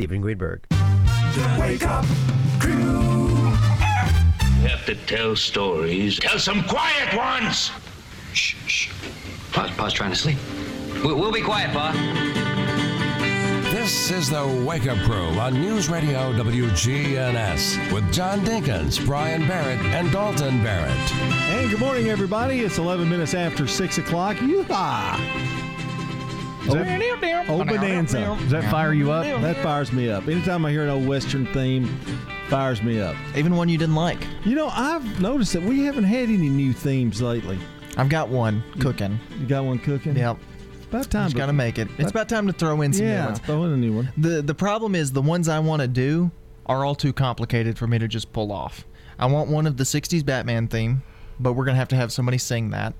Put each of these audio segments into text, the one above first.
Stephen Greenberg. The Wake up, crew. You have to tell stories. Tell some quiet ones. Shh, shh. Pa's, Pa's trying to sleep. We'll, we'll be quiet, Pa. This is the Wake Up Crew on News Radio WGNS with John Dinkins, Brian Barrett, and Dalton Barrett. Hey, good morning, everybody. It's 11 minutes after 6 o'clock. Yeehaw! Oh, oh, bonanza. Does that fire you up? That fires me up. Anytime I hear an old Western theme, fires me up. Even one you didn't like. You know, I've noticed that we haven't had any new themes lately. I've got one cooking. You got one cooking? Yep. It's about time. Just got to make it. It's about time to throw in some new Yeah, ones. throw in a new one. The the problem is the ones I want to do are all too complicated for me to just pull off. I want one of the 60s Batman theme, but we're going to have to have somebody sing that.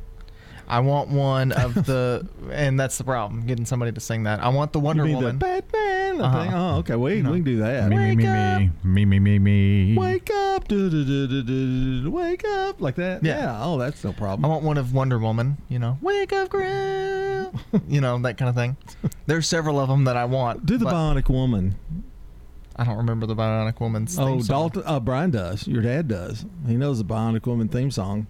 I want one of the and that's the problem, getting somebody to sing that. I want the Wonder you mean Woman. the Batman the Uh-huh. thing? Oh, okay. Wait, we can do that. Me, me, me, me, me, me, me, me. Wake up, do, do, do, do, do, do, wake up, like that. Yeah. Oh, that's no problem. I problem. want one of Wonder Woman, you know, wake up, Grant, you know, that kind of thing. There's several of them that I want. Do the but Bionic Woman. I don't remember the Bionic Woman's. Oh, theme song. Dalton. Uh, Brian does. Your dad does. He knows the Bionic Woman theme song.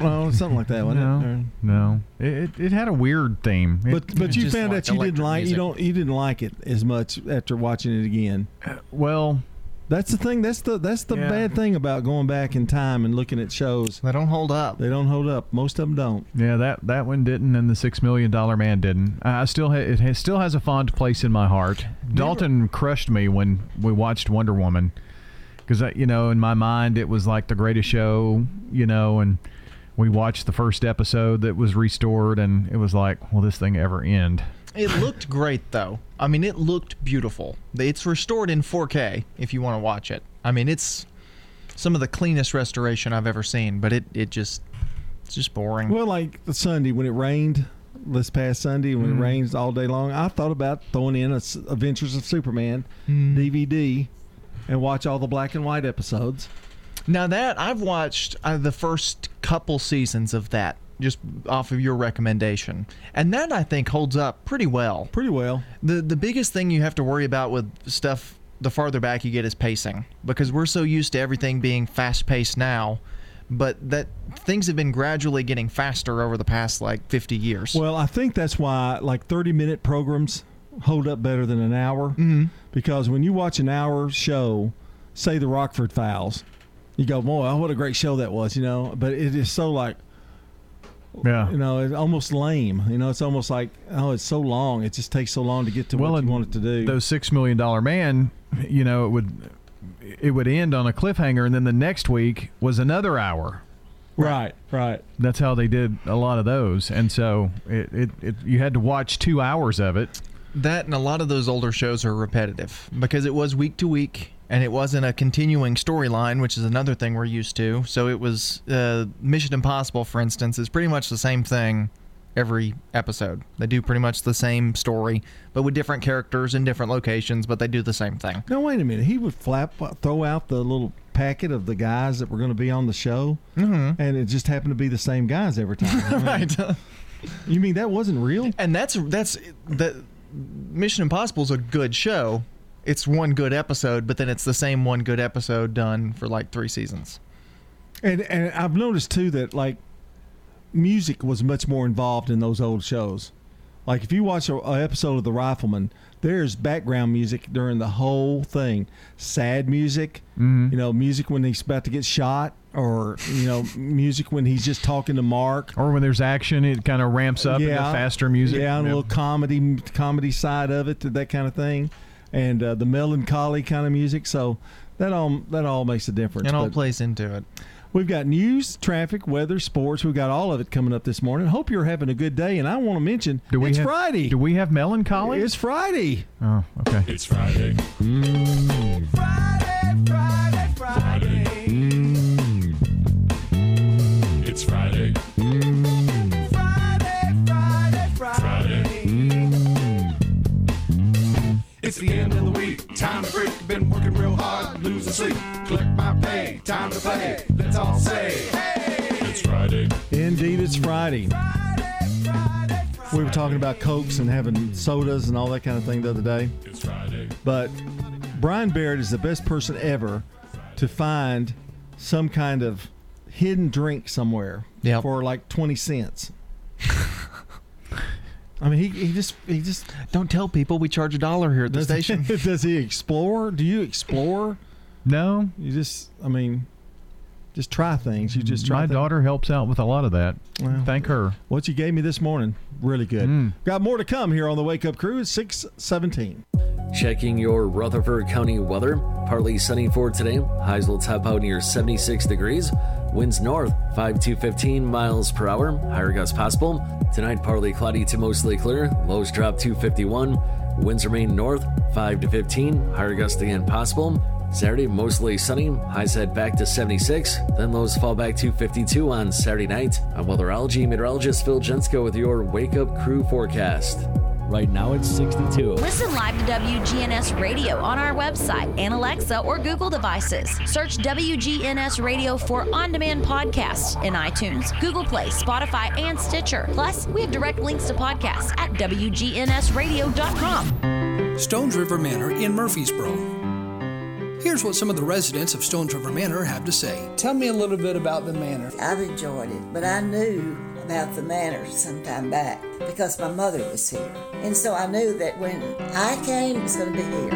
Well, something like that, wasn't it? No, no. It, it, it had a weird theme. It- But but you found like out you didn't electric like you don't you didn't like it as much after watching it again. Uh, well, That's the thing. That's the that's the Yeah. bad thing about going back in time and looking at shows. They don't hold up. They don't hold up. Most of them don't. yeah, that that one didn't, and the Six Million Dollar Man didn't. I I still ha- it has, still has a fond place in my heart. Dalton crushed me when we watched Wonder Woman, because you know in my mind it was like the greatest show, you know, and we watched the first episode that was restored, and it was like, will this thing ever end? It looked great though. I mean, it looked beautiful. It's restored in 4K if you want to watch it. I mean, it's some of the cleanest restoration I've ever seen, but it it just it's just boring. Well, like the Sunday when it rained this past Sunday when it mm. rains all day long, I thought about throwing in a S- Adventures of Superman mm. DVD and watch all the black and white episodes. Now that I've watched uh, the first couple seasons of that just off of your recommendation. And that I think holds up pretty well. Pretty well. The the biggest thing you have to worry about with stuff the farther back you get is pacing because we're so used to everything being fast paced now, but that things have been gradually getting faster over the past like 50 years. Well, I think that's why like 30 minute programs hold up better than an hour. Mm-hmm. Because when you watch an hour show, say the Rockford Files, you go, boy, oh, what a great show that was, you know. But it is so like, Yeah. you know, it's almost lame. You know, it's almost like, oh, it's so long. It just takes so long to get to Well, what you want it to do. those six million dollar man, you know, it would it would end on a cliffhanger, and then the next week was another hour. right, right. That's how they did a lot of those, and so it, it, it you had to watch two hours of it. That and a lot of those older shows are repetitive because it was week to week and it wasn't a continuing storyline, which is another thing we're used to. So it was uh, Mission Impossible, for instance, is pretty much the same thing every episode. They do pretty much the same story, but with different characters in different locations, but they do the same thing. No, wait a minute. He would flap, throw out the little packet of the guys that were going to be on the show, Mm-hmm. and it just happened to be the same guys every time. I mean, Right. You mean that wasn't real? and that's that's that Mission Impossible is a good show. It's one good episode, but then it's the same one good episode done for like three seasons. And and I've noticed too that like music was much more involved in those old shows. Like if you watch a, a episode of The Rifleman, there's background music during the whole thing. Sad music, Mm-hmm. you know, music when he's about to get shot, or you know, music when he's just talking to Mark. Or when there's action, it kind of ramps up into faster music. Yeah, and a little comedy comedy side of it, that kind of thing, and uh, the melancholy kind of music. So that all that all makes a difference. It all But- plays into it. We've got news, traffic, weather, sports. We've got all of it coming up this morning. Hope you're having a good day. And I want to mention Do we it's have, Friday. Do we have melancholy? it's Friday. oh, okay. It's Friday. Friday, Friday, Friday. It's the end of the week. Time to break. Been working real hard, losing sleep. Collect my pay. Time to play. Let's all say, hey! It's Friday. Indeed, it's Friday. Friday, Friday, We were talking about cokes and having sodas and all that kind of thing the other day. It's Friday. But Brian Barrett is the best person ever to find some kind of hidden drink somewhere Yep. for like 20 cents. I mean, he, he just he just Don't tell people we charge a dollar here at the does, station. does he explore? Do you explore? No, You just I mean, just try things. You just try. my things. daughter helps out with a lot of that. Well. Thank her. What you gave me this morning, really good. Mm. Got more to come here on the Wake Up Crew. It's six seventeen. Checking your Rutherford County weather. Partly sunny for today. Highs will top out near 76 degrees. Winds north 5 to 15 miles per hour. Higher gusts possible. Tonight, partly cloudy to mostly clear. Lows drop to 51. Winds remain north 5 to 15. Higher gusts again possible. Saturday, mostly sunny. Highs head back to 76. Then lows fall back to 52 on Saturday night. I'm weatherology meteorologist Phil Jensko with your Wake Up Crew forecast. Right now, it's 62. Listen live to WGNS Radio on our website and Alexa or Google devices. Search WGNS Radio for on demand podcasts in iTunes, Google Play, Spotify, and Stitcher. Plus, we have direct links to podcasts at WGNSradio.com. Stones River Manor in Murfreesboro. Here's what some of the residents of Stones River Manor have to say. Tell me a little bit about the manor. I've enjoyed it, but I knew about the manor some time back because my mother was here. And so I knew that when I came, it was going to be here.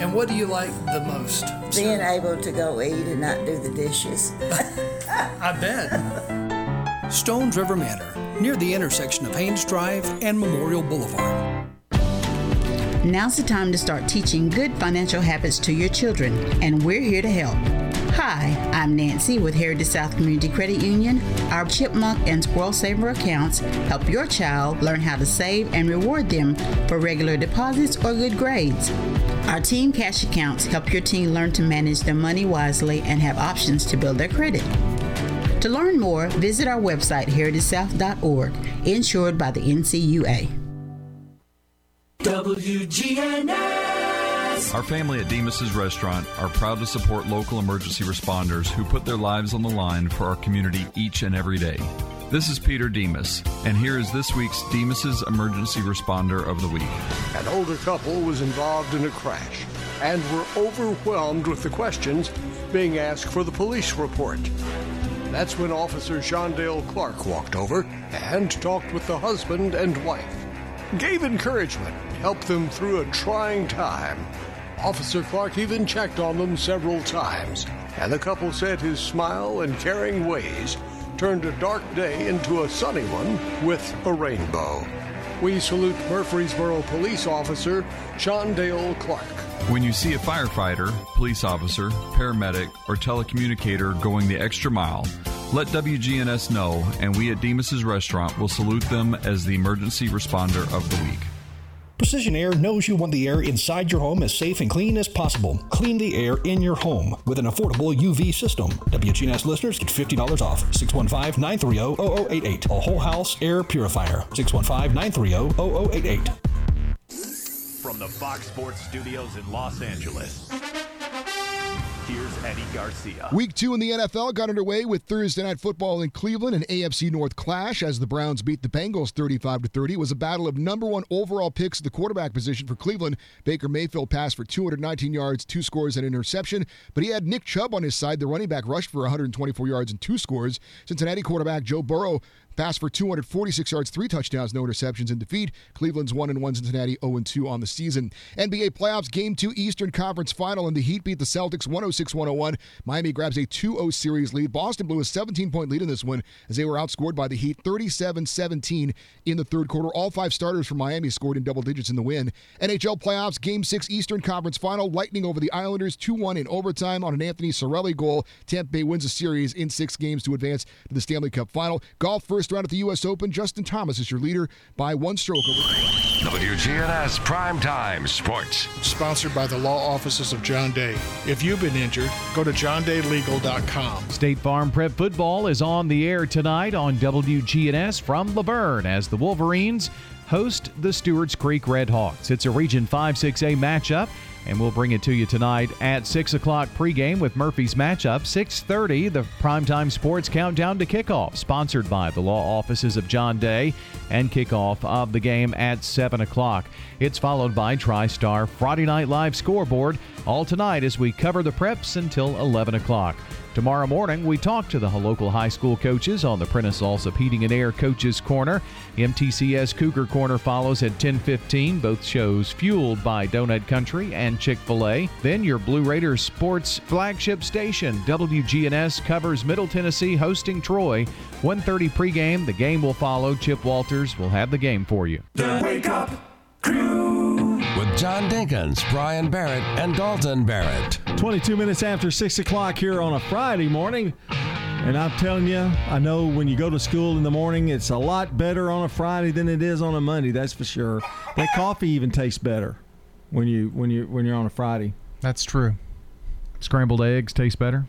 And what do you like the most? Being able to go eat and not do the dishes. I bet. Stones River Manor, near the intersection of Haynes Drive and Memorial Boulevard. Now's the time to start teaching good financial habits to your children, and we're here to help. Hi, I'm Nancy with Heritage South Community Credit Union. Our Chipmunk and Squirrel Saver accounts help your child learn how to save and reward them for regular deposits or good grades. Our Team Cash accounts help your teen learn to manage their money wisely and have options to build their credit. To learn more, visit our website, heritagesouth.org, insured by the NCUA. WGNS. Our family at Demos's Restaurant are proud to support local emergency responders who put their lives on the line for our community each and every day. This is Peter Demos, and here is this week's Demos's Emergency Responder of the Week. An older couple was involved in a crash and were overwhelmed with the questions being asked for the police report. That's when Officer Shondale Clark walked over and talked with the husband and wife. Gave encouragement, helped them through a trying time. Officer Clark even checked on them several times, and the couple said his smile and caring ways turned a dark day into a sunny one with a rainbow. We salute Murfreesboro Police Officer Sean Dale Clark. When you see a firefighter, police officer, paramedic, or telecommunicator going the extra mile, let WGNS know, and we at Demos's Restaurant will salute them as the Emergency Responder of the Week. Precision Air knows you want the air inside your home as safe and clean as possible. Clean the air in your home with an affordable UV system. WGNS listeners get $50 off. 615 930 0088. A whole house air purifier. 615 930 0088. From the Fox Sports Studios in Los Angeles, here's Eddie Garcia. Week two in the NFL got underway with Thursday night football in Cleveland, an AFC North clash as the Browns beat the Bengals 35 to 30. It was a battle of number one overall picks at the quarterback position for Cleveland. Baker Mayfield passed for 219 yards, two scores, and an interception, but he had Nick Chubb on his side. The running back rushed for 124 yards and two scores. Cincinnati quarterback Joe Burrow passed for 246 yards, three touchdowns, no interceptions in defeat. Cleveland's 1 and 1, Cincinnati 0 and 2 on the season. NBA playoffs, game two, Eastern Conference final, and the Heat beat the Celtics 106 101. Miami grabs a 2 0 series lead. Boston blew a 17 point lead in this one as they were outscored by the Heat 37 17 in the third quarter. All five starters for Miami scored in double digits in the win. NHL playoffs, game six, Eastern Conference final. Lightning over the Islanders 2 1 in overtime on an Anthony Cirelli goal. Tampa Bay wins a series in six games to advance to the Stanley Cup final. Golf first round at the U.S. Open. Justin Thomas is your leader by one stroke over. WGNS Primetime Sports. Sponsored by the law offices of John Day. If you've been injured, go to johndaylegal.com. State Farm Prep Football is on the air tonight on WGNS from La Vergne as the Wolverines host the Stewarts Creek Red Hawks. It's a Region 5 6A matchup, and we'll bring it to you tonight at 6 o'clock pregame with Murphy's matchup. 6.30, the primetime sports countdown to kickoff, sponsored by the law offices of John Day, and kickoff of the game at 7 o'clock. It's followed by TriStar Friday Night Live scoreboard, all tonight as we cover the preps until 11 o'clock. Tomorrow morning, we talk to the local high school coaches on the Prentice Allsup Heating and Air Coaches Corner. MTCS Cougar Corner follows at 10:15. Both shows fueled by Donut Country and Chick-fil-A. Then your Blue Raiders sports flagship station WGNS covers Middle Tennessee hosting Troy. 1:30 pregame. The game will follow. Chip Walters will have the game for you. The Wake Up Crew. With John Dinkins, Brian Barrett, and Dalton Barrett. 22 minutes after 6 o'clock here on a Friday morning. And I'm telling you, I know when you go to school in the morning, it's a lot better on a Friday than it is on a Monday. That's for sure. That coffee even tastes better when you when you when you're on a Friday. That's true. Scrambled eggs taste better.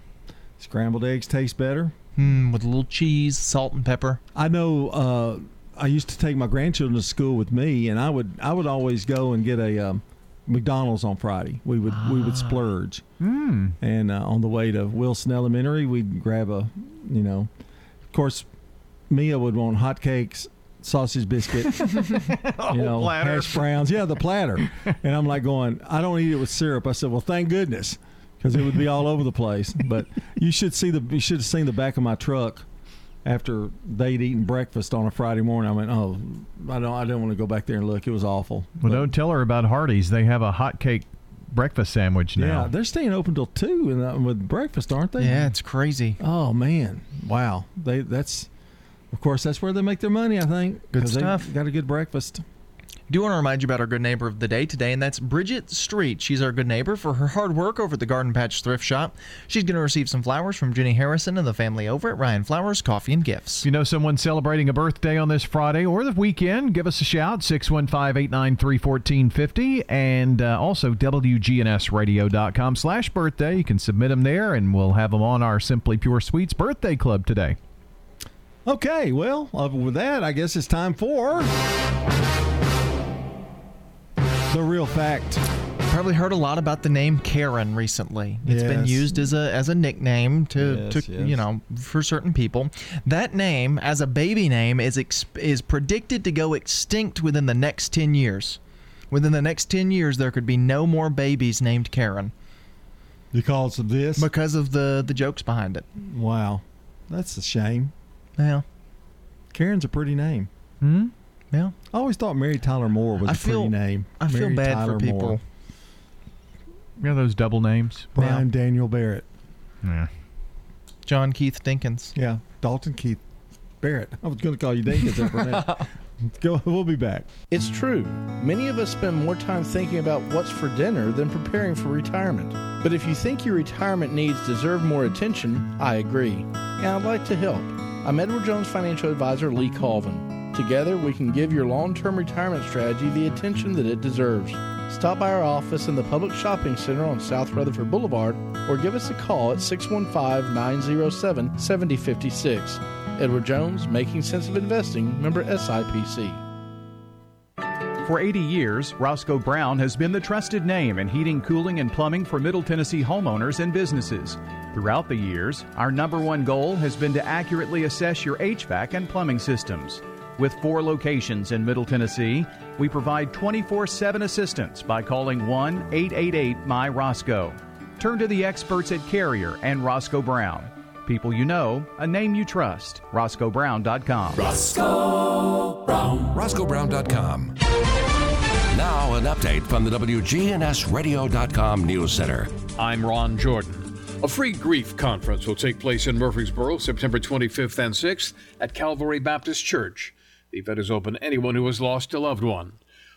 Scrambled eggs taste better. Mm, with a little cheese, salt, and pepper. I know. Uh, I used to take my grandchildren to school with me, and I would I would always go and get a um, McDonald's on Friday. We would we would splurge, Mm. and uh, on the way to Wilson Elementary, we'd grab a, you know, of course, Mia would want hotcakes, sausage biscuit, you know, platter. hash browns. Yeah, the platter. and I'm like going, I don't eat it with syrup. I said, well, thank goodness, because it would be all over the place. But you should see the you should have seen the back of my truck after they'd eaten breakfast on a Friday morning. I went, oh, I don't I don't want to go back there and look. It was awful. Well, don't tell her about Hardee's. They have a hot cake breakfast sandwich now. Yeah, they're staying open till two in the, with breakfast, aren't they? Yeah, it's crazy. Oh man, wow. They that's, of course, that's where they make their money. I think. Good 'cause they stuff. Got a good breakfast. Do want to remind you about our good neighbor of the day today, and that's Bridget Street. She's our good neighbor for her hard work over at the Garden Patch Thrift Shop. She's going to receive some flowers from Jenny Harrison and the family over at Ryan Flowers Coffee and Gifts. If you know someone celebrating a birthday on this Friday or the weekend, give us a shout, 615-893-1450, and uh, also WGNSradio.com slash birthday. You can submit them there, and we'll have them on our Simply Pure Sweets Birthday Club today. Okay, well, uh, with that, I guess it's time for the real fact. Probably heard a lot about the name Karen recently. It's been used as a as a nickname to, Yes, to yes. you know for certain people. That name as a baby name is ex- is predicted to go extinct within the next 10 years. Within the next 10 years there could be no more babies named Karen Because of this? because of the the jokes behind it. Wow, that's a shame. Yeah. Karen's a pretty name. Hmm? Yeah. I always thought Mary Tyler Moore was I a feel pretty name. I feel bad Tyler for people. Moore. You know those double names? Brian Daniel Barrett. Yeah. John Keith Dinkins. Yeah, Dalton Keith Barrett. I was going to call you Dinkins there for a minute. Go, we'll be back. It's true. Many of us spend more time thinking about what's for dinner than preparing for retirement. But if you think your retirement needs deserve more attention, I agree. And I'd like to help. I'm Edward Jones financial advisor Lee Colvin. Together, we can give your long term retirement strategy the attention that it deserves. Stop by our office in the Public Shopping Center on South Rutherford Boulevard or give us a call at 615 907 7056. Edward Jones, Making Sense of Investing, member SIPC. For 80 years, Roscoe Brown has been the trusted name in heating, cooling, and plumbing for Middle Tennessee homeowners and businesses. Throughout the years, our number one goal has been to accurately assess your HVAC and plumbing systems. With four locations in Middle Tennessee, we provide 24 7 assistance by calling 1 888 My Roscoe. Turn to the experts at Carrier and Roscoe Brown. People you know, a name you trust. RoscoeBrown.com. Roscoe Brown. RoscoeBrown.com. Now, an update from the WGNSradio.com News Center. I'm Ron Jordan. A free grief conference will take place in Murfreesboro September 25th and 6th at Calvary Baptist Church. The event is open to anyone who has lost a loved one.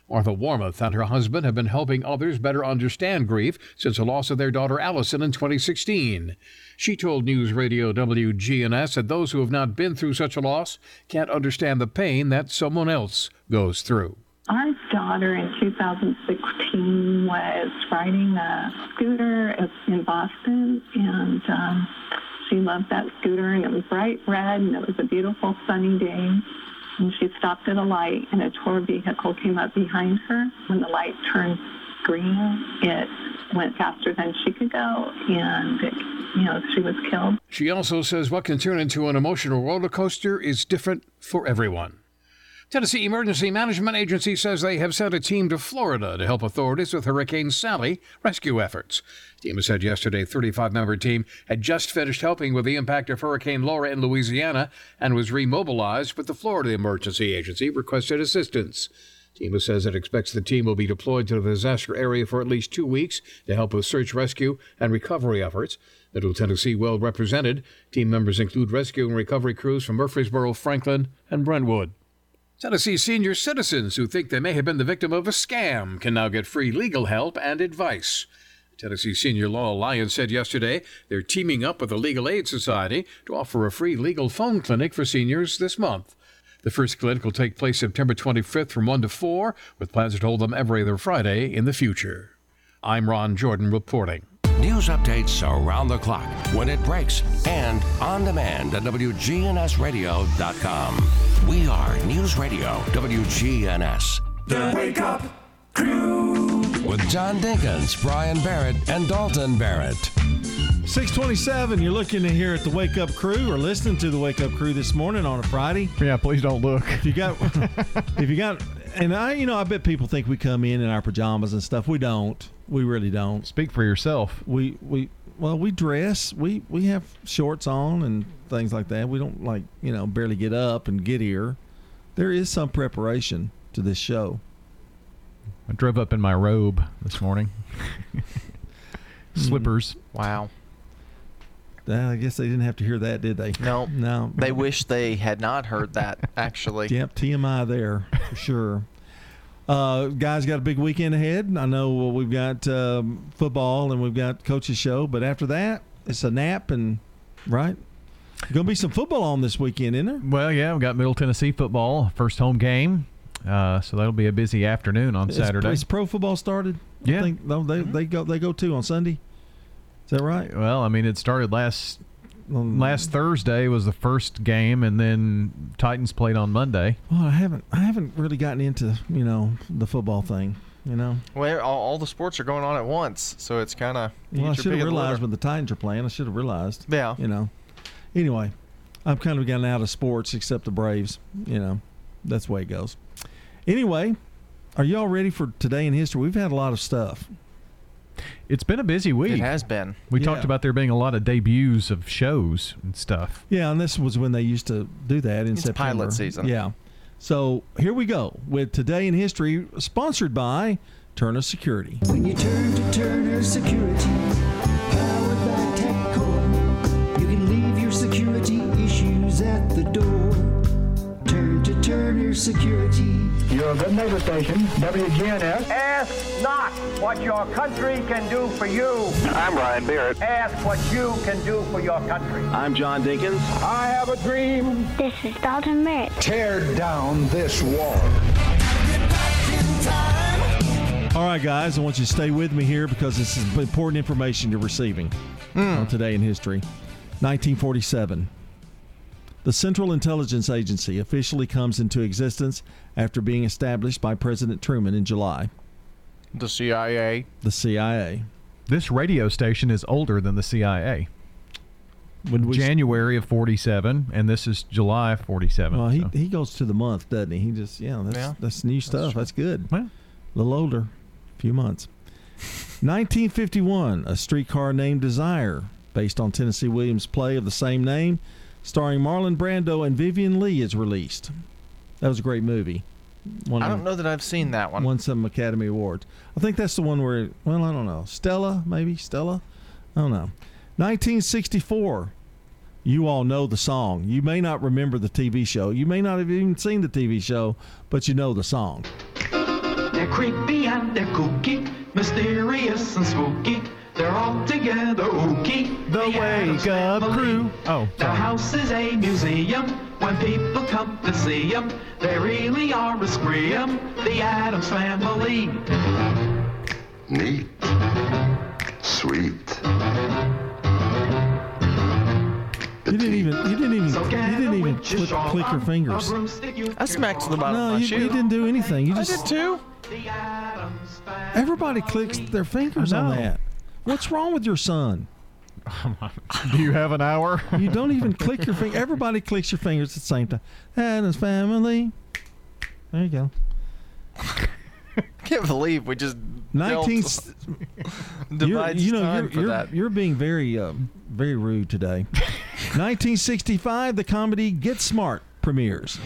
Martha Warmoth and her husband have been helping others better understand grief since the loss of their daughter Allison in 2016. She told News Radio WGNS that those who have not been through such a loss can't understand the pain that someone else goes through. Our daughter in 2016 was riding a scooter in Boston, and um, she loved that scooter, and it was bright red, and it was a beautiful sunny day. And she stopped at a light, and a tour vehicle came up behind her. When the light turned green, it went faster than she could go, and it, you know she was killed. She also says what can turn into an emotional roller coaster is different for everyone. Tennessee Emergency Management Agency says they have sent a team to Florida to help authorities with Hurricane Sally rescue efforts. FEMA said yesterday 35 member team had just finished helping with the impact of Hurricane Laura in Louisiana and was remobilized, but the Florida Emergency Agency requested assistance. FEMA says it expects the team will be deployed to the disaster area for at least two weeks to help with search, rescue, and recovery efforts. Middle Tennessee well represented. Team members include rescue and recovery crews from Murfreesboro, Franklin, and Brentwood. Tennessee senior citizens who think they may have been the victim of a scam can now get free legal help and advice. Tennessee Senior Law Alliance said yesterday they're teaming up with the Legal Aid Society to offer a free legal phone clinic for seniors this month. The first clinic will take place September 25th from 1 to 4, with plans to hold them every other Friday in the future. I'm Ron Jordan reporting. News updates around the clock, when it breaks, and on demand at WGNSradio.com. We are News Radio WGNS. The Wake Up Crew. With John Dinkins, Brian Barrett, and Dalton Barrett. 627, you're looking to hear at the Wake Up Crew or listening to the Wake Up Crew this morning on a Friday. Yeah, please don't look. If you got, if you got, and I, you know, I bet people think we come in in our pajamas and stuff. We don't. We really don't. Speak for yourself. We, we, well, we dress. We, we have shorts on and things like that. We don't like, you know, barely get up and get here. There is some preparation to this show. I drove up in my robe this morning. Slippers. Wow. Uh, I guess they didn't have to hear that, did they? No. No. They wish they had not heard that, actually. Yep, TMI there for sure. Uh, guys, got a big weekend ahead. I know we've got um, football and we've got coaches show, but after that, it's a nap and right. Going to be some football on this weekend, isn't there? Well, yeah, we've got Middle Tennessee football, first home game. Uh, so that'll be a busy afternoon on Is- Saturday. Is pro football started? I Yeah. think, no, they they go they go too on Sunday. Is that right? Well, I mean, it started last last Thursday was the first game, and then Titans played on Monday. Well, I haven't I haven't really gotten into you know the football thing. You know, Well, all, all the sports are going on at once, so it's kind of. well, I should have realized when the Titans are playing. I should have realized. Yeah. You know. Anyway, I've kind of gotten out of sports except the Braves. You know, that's the way it goes. Anyway, are y'all ready for today in history? We've had a lot of stuff. It's been a busy week. It has been. We Yeah. talked about there being a lot of debuts of shows and stuff. Yeah, and this was when they used to do that in It's September. pilot season. Yeah. So here we go with Today in History, sponsored by Turner Security. When you turn to Turner Security, powered by TechCore, you can leave your security issues at the door. Turn to Turner Security. You're a good neighbor station, WGNS. Ask not what your country can do for you. I'm Brian Barrett. Ask what you can do for your country. I'm John Dinkins. I have a dream. This is Dalton Barrett. Tear down this wall. All right, guys, I want you to stay with me here because this is important information you're receiving hmm. on Today in History. 1947. The Central Intelligence Agency officially comes into existence after being established by President Truman in July. The CIA. The CIA. This radio station is older than the CIA. When we- January of 47, and this is July of 47. Well, he, so. he goes to the month, doesn't he? He just yeah, that's Yeah. that's new stuff. That's, good. Well. A little older, a few months. 1951, a streetcar named Desire, based on Tennessee Williams' play of the same name, starring Marlon Brando and Vivien Leigh, is released. That was a great movie. Won, I don't know that I've seen that one. Won some Academy Awards. I think that's the one where. Well, I don't know. Stella, maybe Stella. I don't know. 1964. You all know the song. You may not remember the TV show. You may not have even seen the TV show, but you know the song. They're creepy and they're kooky, mysterious and spooky. They're all together ooky. The Wake Up Crew. Oh, The house is a museum. When people come to see 'em, they really are a scream. The Addams Family. Neat. Sweet. You didn't even. You didn't even. You didn't even click, click your fingers. I smacked the bottom No, of my you, shoe. you didn't do anything. You I just. did too. The Addams Family. Everybody clicks their fingers on that. What's wrong with your son? Do you have an hour? You don't even click your finger. Everybody clicks your fingers at the same time. Addams family. There you go. Can't believe we just Nineteen. dealt- divides you know, time you're, for you're, that. you're being very, uh, very rude today. 1965, the comedy Get Smart premieres.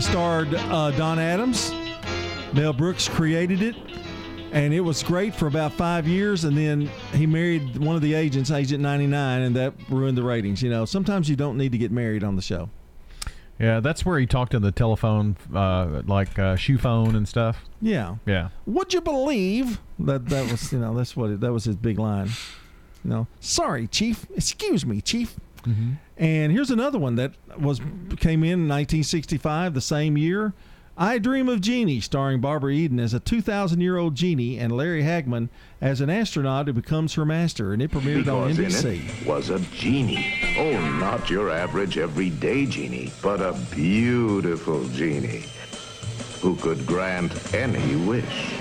Starred uh, Don Adams. Mel Brooks created it, and it was great for about five years. And then he married one of the agents, Agent 99, and that ruined the ratings. You know, sometimes you don't need to get married on the show. Yeah, that's where he talked on the telephone, uh, like uh, shoe phone and stuff. Yeah. Yeah. Would you believe that that was you know that's what it, that was his big line. You know, sorry, chief. Excuse me, chief. Mm-hmm. And here's another one that was came in 1965, the same year. I Dream of Jeannie, starring Barbara Eden as a 2,000 year old genie and Larry Hagman as an astronaut who becomes her master, and it premiered on Because in NBC. it was a genie. Oh, not your average everyday genie, but a beautiful genie who could grant any wish.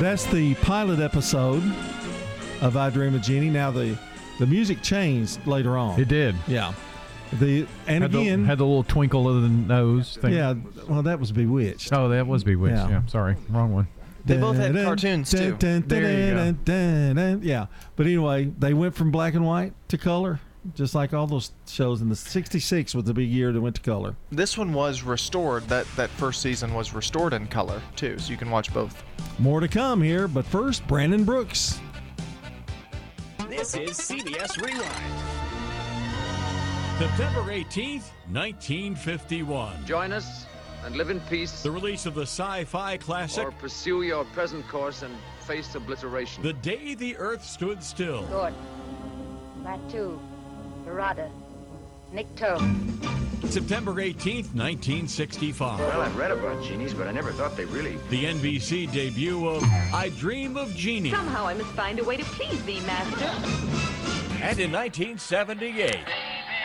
That's the pilot episode of I Dream of Jeannie. Now the the music changed later on. It did. Yeah. The and had again the, had the little twinkle of the nose thing. Yeah, well that was Bewitched. Oh, that was Bewitched. Yeah. Yeah. sorry, wrong one. They both had Dun, cartoons dun, too. dun, dun, There you go. dun, dun, Yeah, but anyway, they went from black and white to color, just like all those shows. In the '66 was the big year that went to color. This one was restored. That that first season was restored in color too, so you can watch both. More to come here, but first, Brandon Brooks. This is CBS Rewind. September 18th, 1951. Join us and live in peace. The release of the sci fi classic, Or pursue your present course and face obliteration. The Day the Earth Stood Still. Good. Batu. Barada. Nikto. September 18th, 1965. Well, I've read about genies, but I never thought they really. The NBC debut of I Dream of Jeannie. Somehow I must find a way to please thee, master. And in 1978,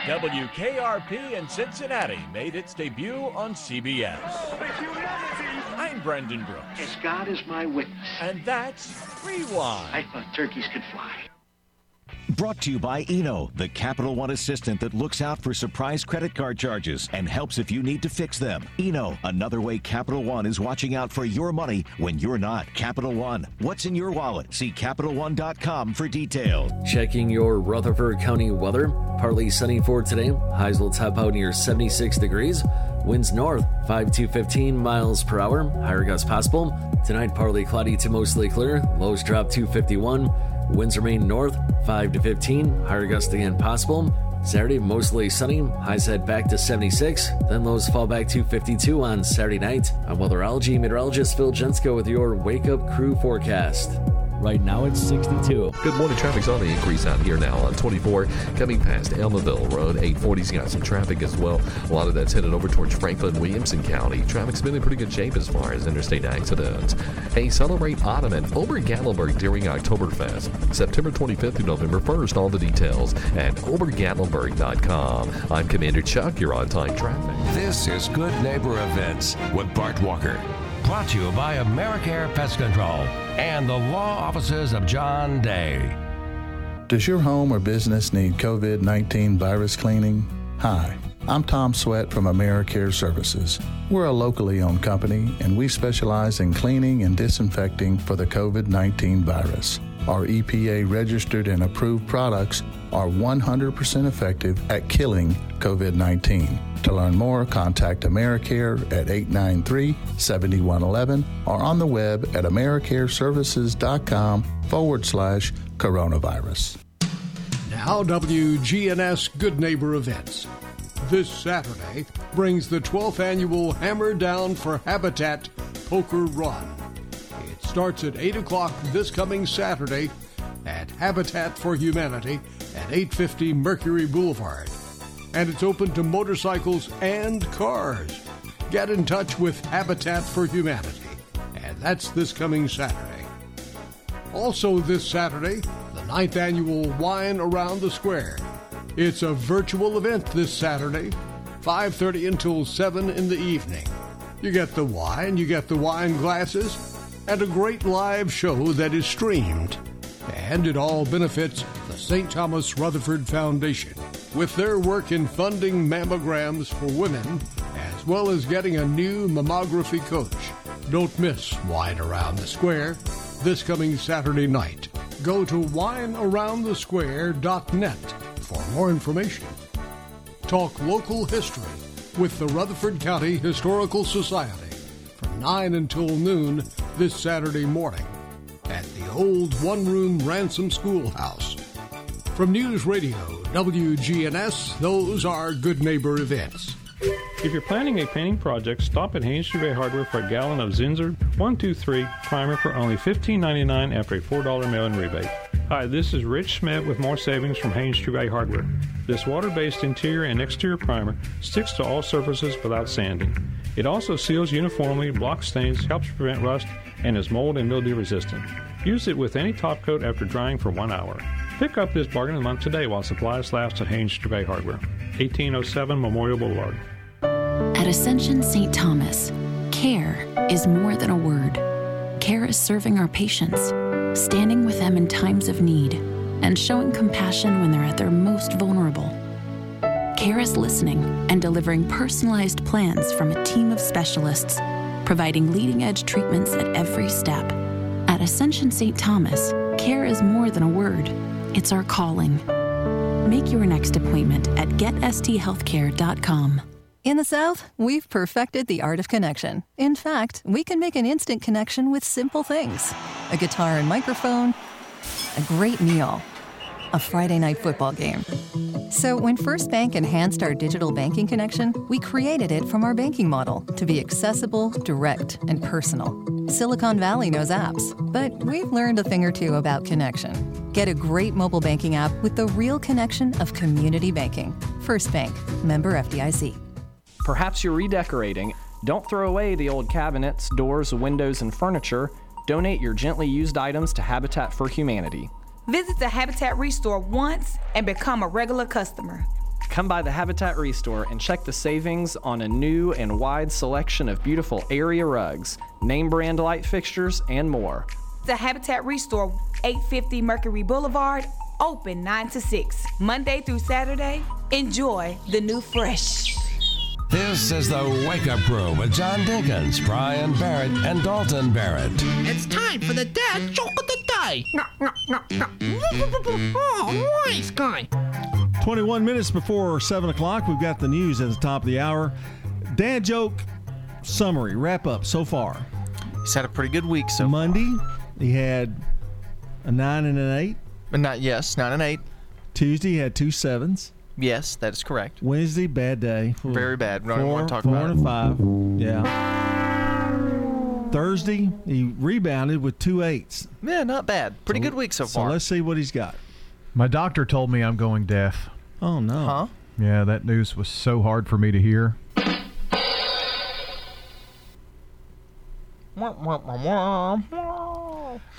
WKRP in Cincinnati made its debut on CBS. I'm Brendan Brooks. As God is my witness. And that's Rewind. I thought turkeys could fly. Brought to you by Eno, the Capital One assistant that looks out for surprise credit card charges and helps if you need to fix them. Eno, another way Capital One is watching out for your money when you're not. Capital One, what's in your wallet? See CapitalOne.com for details. Checking your Rutherford County weather. Partly sunny for today. Highs will top out near 76 degrees. Winds north 5 to 15 miles per hour. Higher gusts possible. Tonight, partly cloudy to mostly clear. Lows drop to 51. Winds remain north 5 to 15. Higher gusts again possible. Saturday, mostly sunny. Highs head back to 76. Then lows fall back to 52 on Saturday night. I'm weatherology meteorologist Phil Jensko with your Wake Up Crew forecast. Right now it's 62. Good morning. Traffic's on the increase out here now on 24 coming past Almaville Road. 840's got some traffic as well. A lot of that's headed over towards Franklin, Williamson County. Traffic's been in pretty good shape as far as interstate accidents. Hey, celebrate autumn ober Obergatlinburg during Oktoberfest. September 25th through November 1st. All the details at obergatlinburg.com. I'm Commander Chuck. You're on time traffic. This is Good Neighbor Events with Bart Walker. Brought to you by Americare Pest Control and the law offices of John Day. Does your home or business need COVID 19 virus cleaning? Hi, I'm Tom Sweat from AmeriCare Services. We're a locally owned company and we specialize in cleaning and disinfecting for the COVID 19 virus. Our EPA registered and approved products are 100% effective at killing COVID 19. To learn more, contact AmeriCare at 893 7111 or on the web at AmeriCareServices.com forward slash coronavirus. Now, WGNS Good Neighbor Events. This Saturday brings the 12th annual Hammer Down for Habitat Poker Run. It starts at 8 o'clock this coming Saturday at Habitat for Humanity at 850 Mercury Boulevard. And it's open to motorcycles and cars. Get in touch with Habitat for Humanity, and that's this coming Saturday. Also, this Saturday, the ninth annual Wine Around the Square. It's a virtual event this Saturday, 5:30 until 7 in the evening. You get the wine, you get the wine glasses, and a great live show that is streamed. And it all benefits the St. Thomas Rutherford Foundation with their work in funding mammograms for women as well as getting a new mammography coach. Don't miss Wine Around the Square this coming Saturday night. Go to winearoundthesquare.net for more information. Talk local history with the Rutherford County Historical Society from 9 until noon this Saturday morning at the old one room Ransom Schoolhouse. From News Radio WGNS, those are Good Neighbor events. If you're planning a painting project, stop at Haynes Trevay Hardware for a gallon of Zinsser 123 primer for only $15.99 after a $4 mail-in rebate. Hi, this is Rich Smith with more savings from Haynes Trevay Hardware. This water-based interior and exterior primer sticks to all surfaces without sanding. It also seals uniformly, blocks stains, helps prevent rust, and is mold and mildew resistant. Use it with any top coat after drying for one hour. Pick up this bargain of the month today while supplies last at Haynes Trevay Hardware, 1807 Memorial Boulevard. At Ascension St. Thomas, care is more than a word. Care is serving our patients, standing with them in times of need, and showing compassion when they're at their most vulnerable. Care is listening and delivering personalized plans from a team of specialists, providing leading edge treatments at every step. At Ascension St. Thomas, care is more than a word, it's our calling. Make your next appointment at getsthealthcare.com. In the South, we've perfected the art of connection. In fact, we can make an instant connection with simple things a guitar and microphone, a great meal, a Friday night football game. So, when First Bank enhanced our digital banking connection, we created it from our banking model to be accessible, direct, and personal. Silicon Valley knows apps, but we've learned a thing or two about connection. Get a great mobile banking app with the real connection of community banking. First Bank, member FDIC. Perhaps you're redecorating. Don't throw away the old cabinets, doors, windows, and furniture. Donate your gently used items to Habitat for Humanity. Visit the Habitat Restore once and become a regular customer. Come by the Habitat Restore and check the savings on a new and wide selection of beautiful area rugs, name brand light fixtures, and more. The Habitat Restore, 850 Mercury Boulevard, open 9 to 6, Monday through Saturday. Enjoy the new fresh. This is the Wake Up Crew with John Dinkins, Brian Barrett, and Dalton Barrett. It's time for the dad joke of the day. No, no, no, no. Oh, mm. nice mm. guy. 21 minutes before 7 o'clock, we've got the news at the top of the hour. Dad joke summary, wrap up so far. He's had a pretty good week so Monday, he had a 9 and an 8. But not, yes, 9 and 8. Tuesday, he had two sevens. Yes, that is correct. Wednesday, bad day. Very bad. We don't four, want to talk four about and it. five. Yeah. Thursday, he rebounded with two eights. Yeah, not bad. Pretty good week so So far. let's see what he's got. My doctor told me I'm going deaf. Oh no. Huh? Yeah, that news was so hard for me to hear.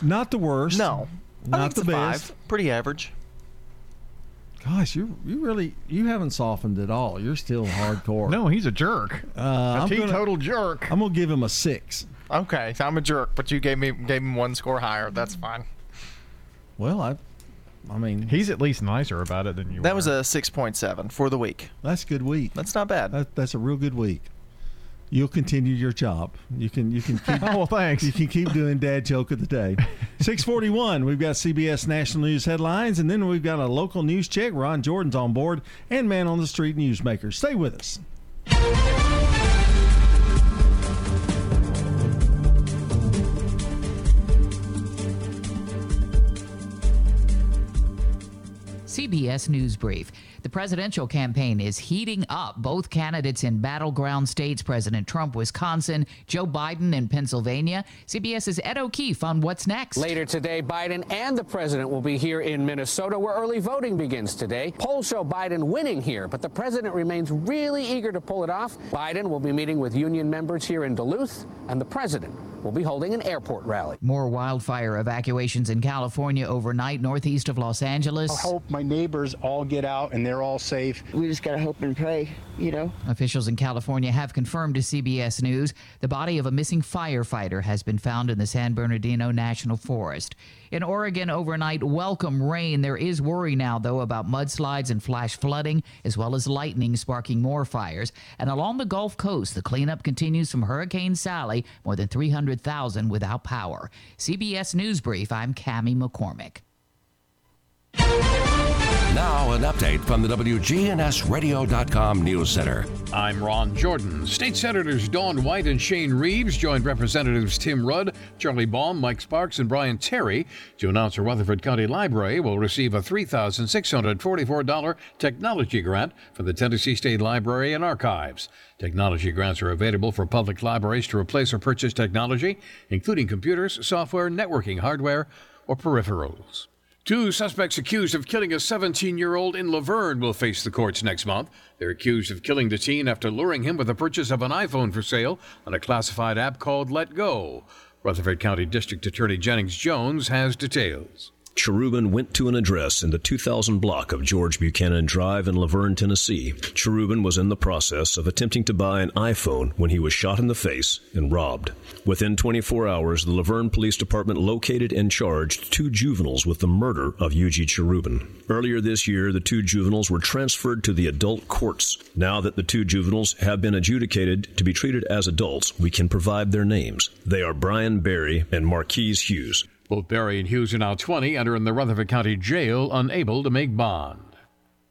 Not the worst. No. Not the best. Five. Pretty average. Gosh, you you really you haven't softened at all. You're still hardcore. No, he's a jerk. Uh, a I'm gonna- teetotal jerk. I'm gonna give him a six. Okay, so I'm a jerk, but you gave me gave him one score higher. That's mm-hmm. fine. Well, I, I mean, He's at least nicer about it than you. That are. was a 6.7 for the week. that's a good week. That's not bad. That, that's a real good week. You'll continue your job. You can you can keep Oh, well, thanks. you can keep doing dad joke of the day. Six forty one. We've got CBS national news headlines, and then we've got a local news check. Ron Jordan's on board, and man on the street newsmakers. Stay with us. CBS News Brief. The presidential campaign is heating up. Both candidates in battleground states President Trump, Wisconsin, Joe Biden in Pennsylvania. CBS's Ed O'Keefe on what's next. Later today, Biden and the president will be here in Minnesota, where early voting begins today. Polls show Biden winning here, but the president remains really eager to pull it off. Biden will be meeting with union members here in Duluth, and the president will be holding an airport rally. More wildfire evacuations in California overnight, northeast of Los Angeles. I hope my neighbors all get out and they're all safe. We just got to hope and pray, you know? Officials in California have confirmed to CBS News the body of a missing firefighter has been found in the San Bernardino National Forest. In Oregon overnight, welcome rain. There is worry now, though, about mudslides and flash flooding, as well as lightning sparking more fires. And along the Gulf Coast, the cleanup continues from Hurricane Sally, more than 300,000 without power. CBS News Brief, I'm Cami McCormick. Now, an update from the WGNSradio.com News Center. I'm Ron Jordan. State Senators Dawn White and Shane Reeves joined Representatives Tim Rudd, Charlie Baum, Mike Sparks, and Bryan Terry to announce the Rutherford County Library will receive a $3,644 technology grant from the Tennessee State Library and Archives. Technology grants are available for public libraries to replace or purchase technology, including computers, software, networking hardware, or peripherals. Two suspects accused of killing a 17 year old in La Vergne will face the courts next month. They're accused of killing the teen after luring him with the purchase of an iPhone for sale on a classified app called letgo. Rutherford County District Attorney Jennings Jones has details. Cherubin went to an address in the 2000 block of George Buchanan Drive in La Vergne, Tennessee. Cherubin was in the process of attempting to buy an iPhone when he was shot in the face and robbed. Within 24 hours, the La Vergne Police Department located and charged two juveniles with the murder of Yuji Cherubin. Earlier this year, the two juveniles were transferred to the adult courts. Now that the two juveniles have been adjudicated to be treated as adults, we can provide their names. They are Brian Berry and Marquise Hughes. Both Barry and Hughes are now 20 and are in the Rutherford County Jail, unable to make bond.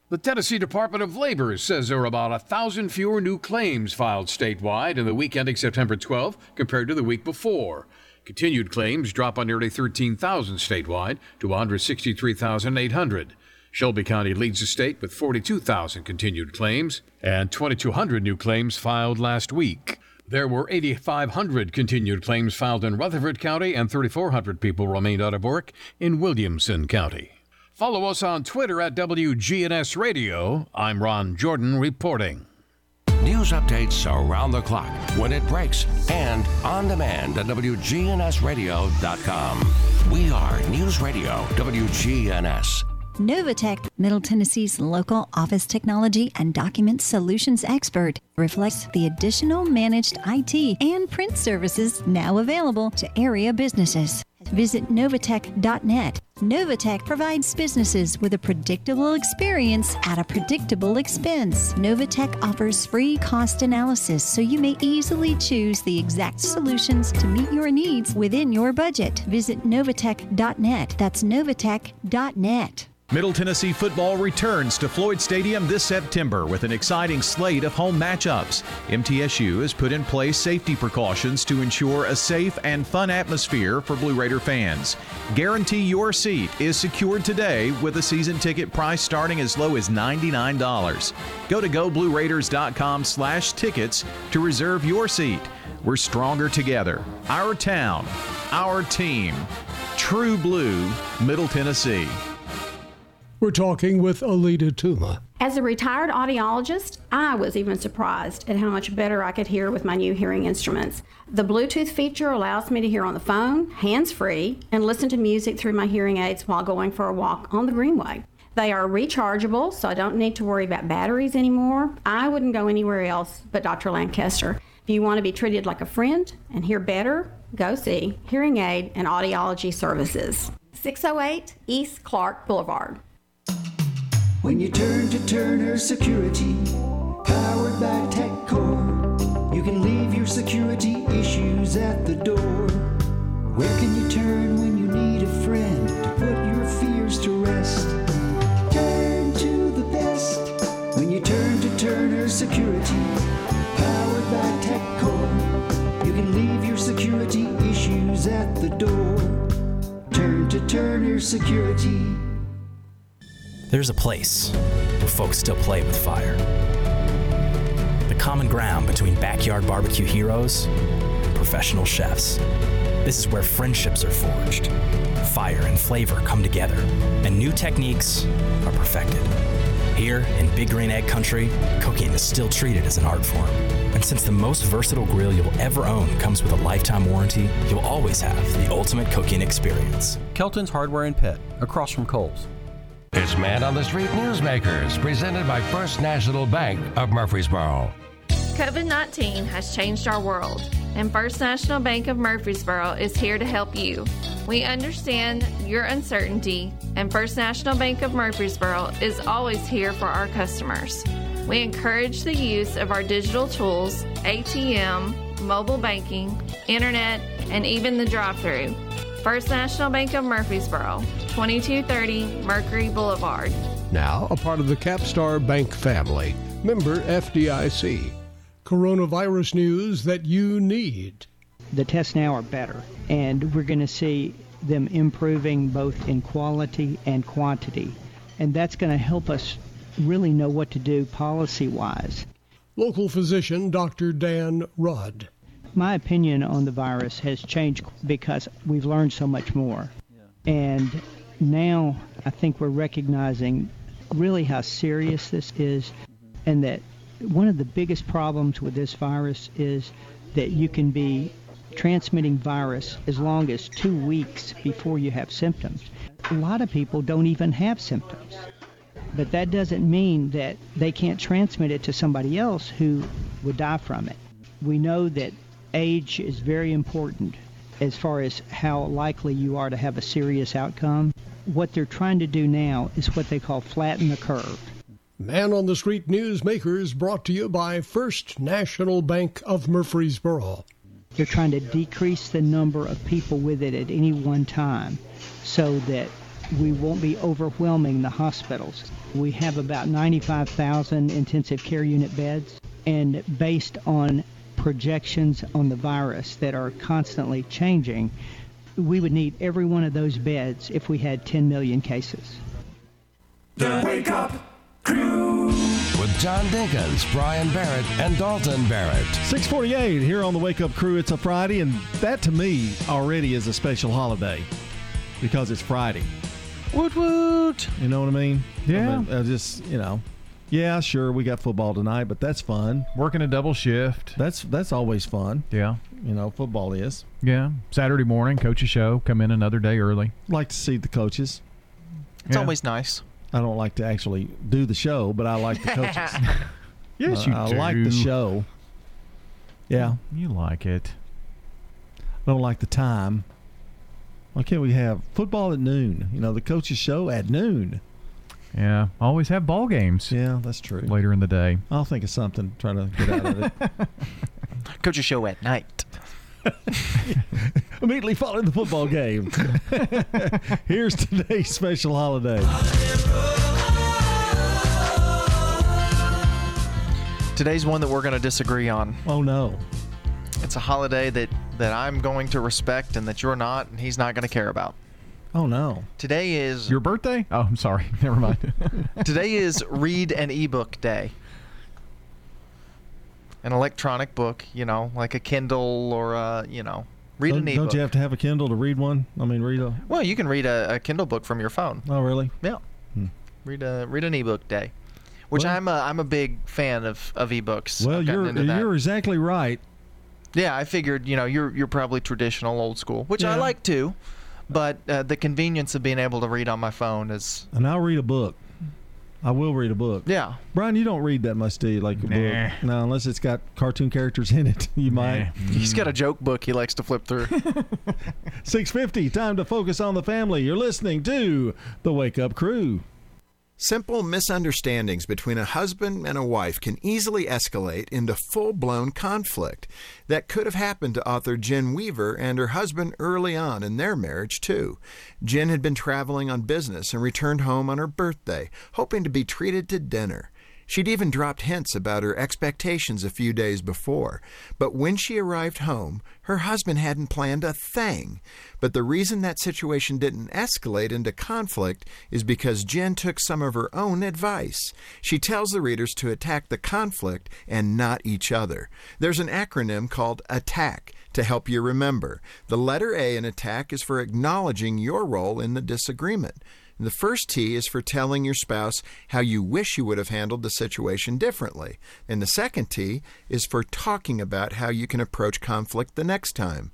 The Tennessee Department of Labor says there are about a thousand fewer new claims filed statewide in the week ending September 12 compared to the week before. Continued claims drop by nearly 13,000 statewide to 163,800. Shelby County leads the state with 42,000 continued claims and 2,200 new claims filed last week. There were 8,500 continued claims filed in Rutherford County, and 3,400 people remained out of work in Williamson County. Follow us on Twitter at WGNS Radio. I'm Ron Jordan reporting. News updates around the clock, when it breaks, and on demand at WGNSradio.com. We are News Radio WGNS. Novatech, Middle Tennessee's local office technology and document solutions expert, reflects the additional managed IT and print services now available to area businesses. Visit Novatech.net. Novatech provides businesses with a predictable experience at a predictable expense. Novatech offers free cost analysis so you may easily choose the exact solutions to meet your needs within your budget. Visit Novatech.net. That's Novatech.net. Middle Tennessee football returns to Floyd Stadium this September with an exciting slate of home matchups. MTSU has put in place safety precautions to ensure a safe and fun atmosphere for Blue Raider fans. Guarantee your seat is secured today with a season ticket price starting as low as $99. Go to goblueraiders.com slash tickets to reserve your seat. We're stronger together. Our town, our team. True Blue, Middle Tennessee. We're talking with Alita Tuma. As a retired audiologist, I was even surprised at how much better I could hear with my new hearing instruments. The Bluetooth feature allows me to hear on the phone, hands free, and listen to music through my hearing aids while going for a walk on the Greenway. They are rechargeable, so I don't need to worry about batteries anymore. I wouldn't go anywhere else but Dr. Lancaster. If you want to be treated like a friend and hear better, go see Hearing Aid and Audiology Services. 608 East Clark Boulevard. When you turn to Turner Security, powered by TechCore, you can leave your security issues at the door. Where can you turn when you need a friend to put your fears to rest? Turn to the best when you turn to Turner Security, powered by TechCore. You can leave your security issues at the door. Turn to Turner Security. There's a place where folks still play with fire. The common ground between backyard barbecue heroes and professional chefs. This is where friendships are forged, fire and flavor come together, and new techniques are perfected. Here in Big Green Egg Country, cooking is still treated as an art form. And since the most versatile grill you'll ever own comes with a lifetime warranty, you'll always have the ultimate cooking experience. Kelton's Hardware and Pet, across from Kohl's. It's Man on the Street Newsmakers, presented by First National Bank of Murfreesboro. COVID 19 has changed our world, and First National Bank of Murfreesboro is here to help you. We understand your uncertainty, and First National Bank of Murfreesboro is always here for our customers. We encourage the use of our digital tools, ATM, mobile banking, internet, and even the drive through. First National Bank of Murfreesboro, 2230 Mercury Boulevard. Now a part of the Capstar Bank family. Member FDIC. Coronavirus news that you need. The tests now are better, and we're going to see them improving both in quality and quantity. And that's going to help us really know what to do policy wise. Local physician Dr. Dan Rudd. My opinion on the virus has changed because we've learned so much more. And now I think we're recognizing really how serious this is mm-hmm. and that one of the biggest problems with this virus is that you can be transmitting virus as long as two weeks before you have symptoms. A lot of people don't even have symptoms. But that doesn't mean that they can't transmit it to somebody else who would die from it. We know that age is very important as far as how likely you are to have a serious outcome. What they're trying to do now is what they call flatten the curve. Man on the Street Newsmakers brought to you by First National Bank of Murfreesboro. They're trying to decrease the number of people with it at any one time so that we won't be overwhelming the hospitals. We have about 95,000 intensive care unit beds, and based on projections on the virus that are constantly changing, we would need every one of those beds if we had 10 million cases. The Wake Up Crew. With John Dinkins, Brian Barrett, and Dalton Barrett. 648 here on the Wake Up Crew. It's a Friday, and that to me already is a special holiday because it's Friday. Woot woot. You know what I mean? Yeah. I mean, uh, just, you know. Yeah, sure, we got football tonight, but that's fun. Working a double shift. That's that's always fun. Yeah. You know, football is. Yeah. Saturday morning, coach a show, come in another day early. Like to see the coaches. It's Yeah. always nice. I don't like to actually do the show, but I like the coaches. Yes, Uh, you I do. I like the show. Yeah. You like it. I don't like the time. Why can't we have football at noon? You know, the coaches show at noon. Yeah. Always have ball games. Yeah, that's true. Later in the day. I'll think of something, try to get out of it. Coach a show at night. Immediately following the football game. Here's today's special holiday. Today's one that we're going to disagree on. Oh no. It's a holiday that that I'm going to respect and that you're not and he's not going to care about. Oh no. Today is Your birthday? Oh, I'm sorry. Never mind. Today is read an ebook day. An electronic book, you know, like a Kindle or a, you know, read don't, an ebook. don't you have to have a Kindle to read one? I mean, read a. well, you can read a, a Kindle book from your phone. Oh, really? Yeah. Hmm. Read a read an ebook day. Which Well- I'm a I'm a big fan of of ebooks. Well, I've gotten you're into that. you're exactly right. Yeah, I figured, you know, you're you're probably traditional old school, which I Yeah. like too. But uh, the convenience of being able to read on my phone is And I'll read a book. I will read a book. Yeah. Brian, you don't read that much, do you? Like a Nah. book? No, unless it's got cartoon characters in it. You might. he's got a joke book he likes to flip through. 650, time to focus on the family. You're listening to The Wake Up Crew. Simple misunderstandings between a husband and a wife can easily escalate into full blown conflict. That could have happened to author Jen Weaver and her husband early on in their marriage, too. Jen had been traveling on business and returned home on her birthday, hoping to be treated to dinner. She'd even dropped hints about her expectations a few days before. But when she arrived home, her husband hadn't planned a thing. But the reason that situation didn't escalate into conflict is because Jen took some of her own advice. She tells the readers to attack the conflict and not each other. There's an acronym called ATTACK to help you remember. The letter A in ATTACK is for acknowledging your role in the disagreement. The first T is for telling your spouse how you wish you would have handled the situation differently. And the second T is for talking about how you can approach conflict the next time.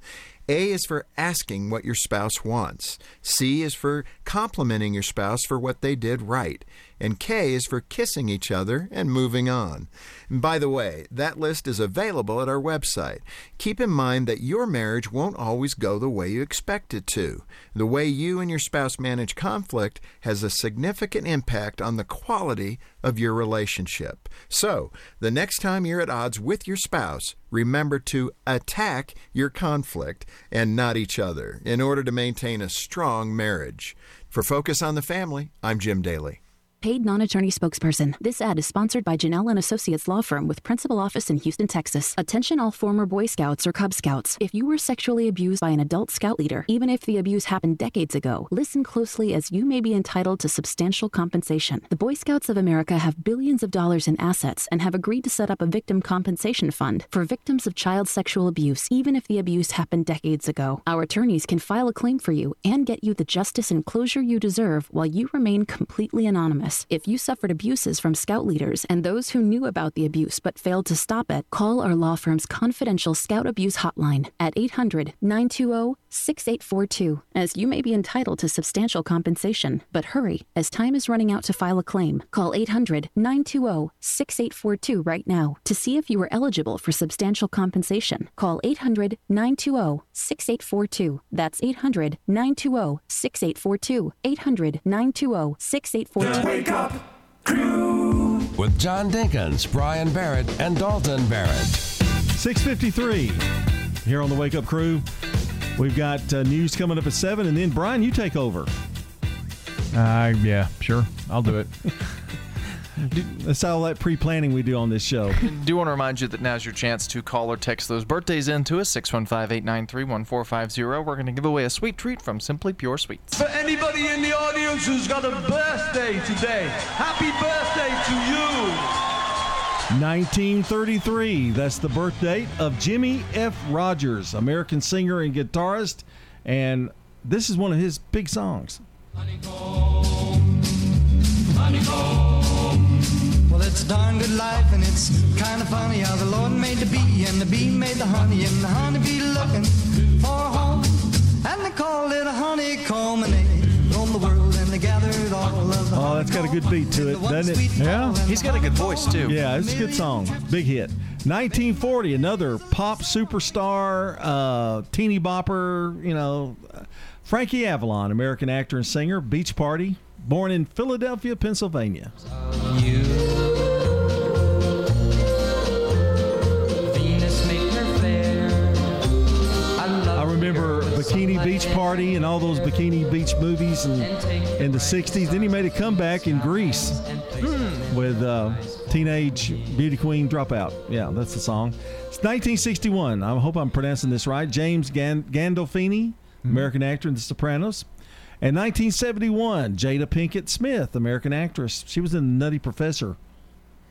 A is for asking what your spouse wants. C is for complimenting your spouse for what they did right. And K is for kissing each other and moving on. And by the way, that list is available at our website. Keep in mind that your marriage won't always go the way you expect it to. The way you and your spouse manage conflict has a significant impact on the quality of your relationship. So, the next time you're at odds with your spouse, remember to attack your conflict and not each other in order to maintain a strong marriage. For Focus on the Family, I'm Jim Daly. Paid non-attorney spokesperson. This ad is sponsored by Janelle and Associates Law Firm with principal office in Houston, Texas. Attention all former Boy Scouts or Cub Scouts. If you were sexually abused by an adult scout leader, even if the abuse happened decades ago, listen closely as you may be entitled to substantial compensation. The Boy Scouts of America have billions of dollars in assets and have agreed to set up a victim compensation fund for victims of child sexual abuse, even if the abuse happened decades ago. Our attorneys can file a claim for you and get you the justice and closure you deserve while you remain completely anonymous. If you suffered abuses from scout leaders and those who knew about the abuse but failed to stop it, call our law firm's confidential scout abuse hotline at 800 920 6842, as you may be entitled to substantial compensation. But hurry, as time is running out to file a claim. Call 800 920 6842 right now to see if you are eligible for substantial compensation. Call 800 920 6842. That's 800 920 6842. 800 920 6842. Up Crew with John Dinkins, Brian Barrett, and Dalton Barrett. 653 here on the Wake Up Crew. We've got uh, news coming up at 7, and then Brian, you take over. Uh, yeah, sure. I'll do it. That's all that pre planning we do on this show. I do want to remind you that now's your chance to call or text those birthdays in to us 615 893 1450. We're going to give away a sweet treat from Simply Pure Sweets. For anybody in the audience who's got a birthday today, happy birthday to you. 1933. That's the birth date of Jimmie F. Rodgers, American singer and guitarist. And this is one of his big songs. Honeycomb, honeycomb. Well, it's darn good life, and it's kind of funny how the Lord made the bee, and the bee made the honey, and the honeybee looking for a home. And they called it a honeycomb, and they roamed the world, and they gathered all of the Oh, that's got a good beat to it, doesn't it? Yeah. He's got a good voice, too. Yeah, it's a good song. Big hit. 1940, another pop superstar, uh, teeny bopper, you know, Frankie Avalon, American actor and singer, Beach Party, born in Philadelphia, Pennsylvania. Bikini Beach Party and all those Bikini Beach movies in, in the 60s. Then he made a comeback in Grease with uh, Teenage Beauty Queen Dropout. Yeah, that's the song. It's 1961. I hope I'm pronouncing this right. James Gan- Gandolfini, American actor in The Sopranos. And 1971, Jada Pinkett Smith, American actress. She was in Nutty Professor.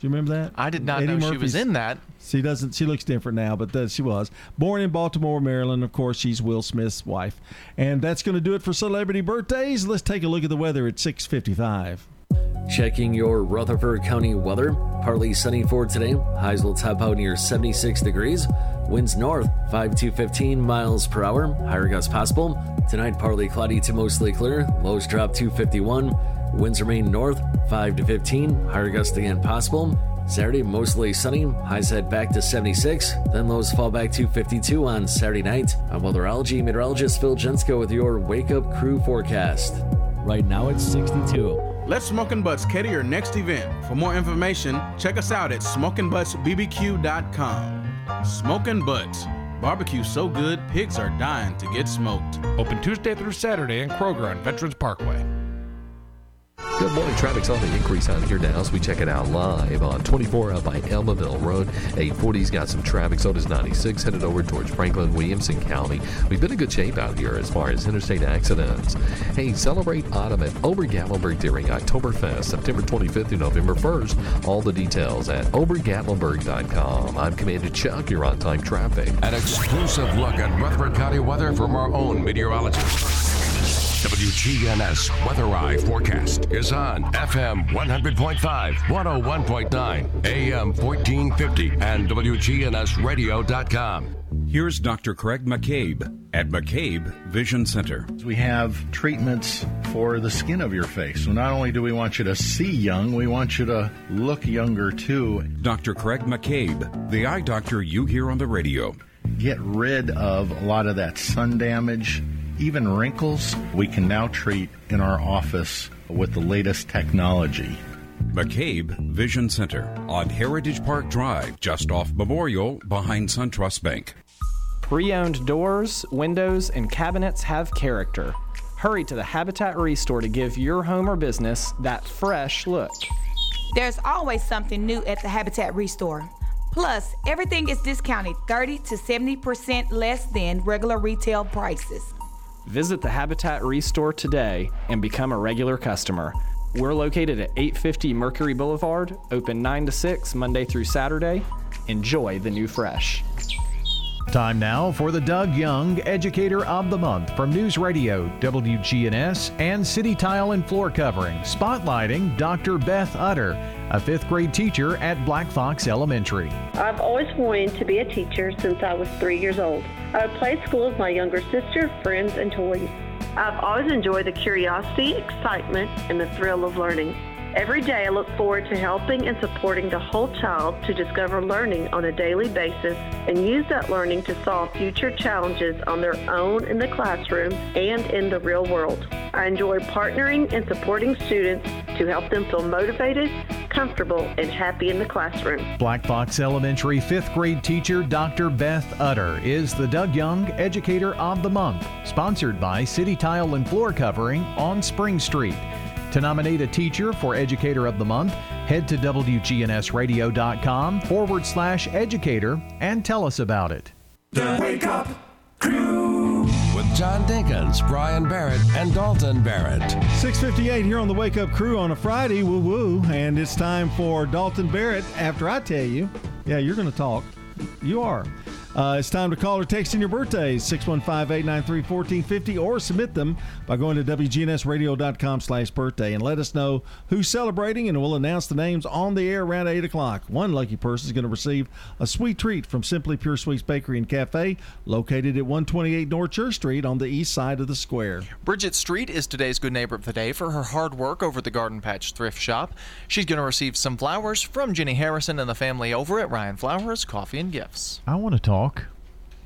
Do you remember that? I did not know she was in that. She doesn't. She looks different now, but that she was born in Baltimore, Maryland. Of course, she's Will Smith's wife, and that's going to do it for celebrity birthdays. Let's take a look at the weather at 6:55. Checking your Rutherford County weather. Partly sunny for today. Highs will top out near 76 degrees. Winds north 5 to 15 miles per hour. Higher gusts possible. Tonight, partly cloudy to mostly clear. Lows drop to 51. Winds remain north 5 to 15. Higher gusts again possible. Saturday, mostly sunny. Highs head back to 76. Then lows fall back to 52 on Saturday night. I'm weatherology meteorologist Phil Jensko with your Wake Up Crew forecast. Right now it's 62. Let Smoking Butts cater your next event. For more information, check us out at smokingbuttsbbq.com. Smoking Butts. Barbecue so good, pigs are dying to get smoked. Open Tuesday through Saturday in Kroger on Veterans Parkway. Good morning. Traffic's on the increase out here now as we check it out live on 24 out by Almaville Road. 840's got some traffic. So does 96 headed over towards Franklin, Williamson County. We've been in good shape out here as far as interstate accidents. Hey, celebrate autumn at Ober-Gatlinburg during Oktoberfest, September 25th through November 1st. All the details at obergatlinburg.com. I'm Commander Chuck. You're on time traffic. An exclusive look at Rutherford County weather from our own meteorologist. WGNS Weather Eye forecast is on FM 100.5, 101.9, AM 1450, and WGNSradio.com. Here's Dr. Craig McCabe at McCabe Vision Center. We have treatments for the skin of your face. So not only do we want you to see young, we want you to look younger too. Dr. Craig McCabe, the eye doctor you hear on the radio. Get rid of a lot of that sun damage even wrinkles, we can now treat in our office with the latest technology. McCabe Vision Center on Heritage Park Drive, just off Memorial, behind SunTrust Bank. Pre owned doors, windows, and cabinets have character. Hurry to the Habitat Restore to give your home or business that fresh look. There's always something new at the Habitat Restore. Plus, everything is discounted 30 to 70% less than regular retail prices. Visit the Habitat Restore today and become a regular customer. We're located at 850 Mercury Boulevard, open 9 to 6 Monday through Saturday. Enjoy the new fresh. Time now for the Doug Young Educator of the Month from News Radio, WGNS, and City Tile and Floor Covering, spotlighting Dr. Beth Utter, a fifth grade teacher at Black Fox Elementary. I've always wanted to be a teacher since I was three years old. I would play school with my younger sister, friends, and toys. I've always enjoyed the curiosity, excitement, and the thrill of learning. Every day, I look forward to helping and supporting the whole child to discover learning on a daily basis and use that learning to solve future challenges on their own in the classroom and in the real world. I enjoy partnering and supporting students to help them feel motivated, comfortable, and happy in the classroom. Black Fox Elementary fifth grade teacher Dr. Beth Utter is the Doug Young Educator of the Month, sponsored by City Tile and Floor Covering on Spring Street. To nominate a teacher for Educator of the Month, head to WGNSradio.com forward slash educator and tell us about it. The Wake Up Crew with John Dinkins, Brian Barrett, and Dalton Barrett. 658 here on the Wake Up Crew on a Friday, woo woo, and it's time for Dalton Barrett. After I tell you, yeah, you're going to talk. You are. Uh, it's time to call or text in your birthdays, 615-893-1450, or submit them by going to WGNSradio.com slash birthday and let us know who's celebrating, and we'll announce the names on the air around 8 o'clock. One lucky person is going to receive a sweet treat from Simply Pure Sweets Bakery and Cafe, located at 128 North Church Street on the east side of the square. Bridget Street is today's good neighbor of the day for her hard work over at the Garden Patch Thrift Shop. She's going to receive some flowers from Jenny Harrison and the family over at Rion Flowers Coffee and Gifts. I want to talk talk.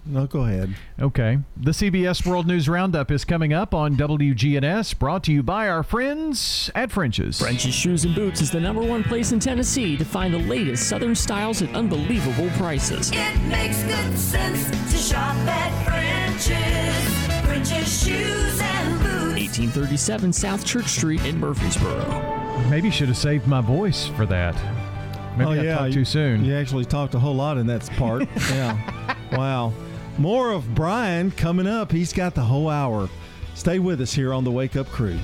No, go ahead. Okay. The CBS World News Roundup is coming up on WGNS, brought to you by our friends at French's. French's Shoes and Boots is the number one place in Tennessee to find the latest Southern styles at unbelievable prices. It makes good sense to shop at French's. French's Shoes and Boots. 1837 South Church Street in Murfreesboro. Maybe should have saved my voice for that. Maybe oh, I yeah, talked you, too soon. You actually talked a whole lot in that part. yeah. Wow. More of Brian coming up. He's got the whole hour. Stay with us here on the Wake Up Crew.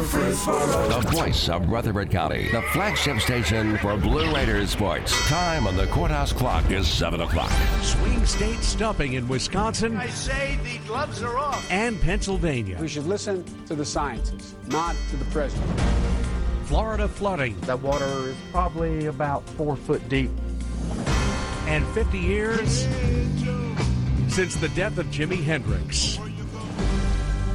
The voice of Rutherford County, the flagship station for Blue Raiders sports. Time on the courthouse clock is 7 o'clock. Swing state stumping in Wisconsin. I say the gloves are off. And Pennsylvania. We should listen to the scientists, not to the president. Florida flooding. That water is probably about four foot deep. And 50 years since the death of Jimi Hendrix.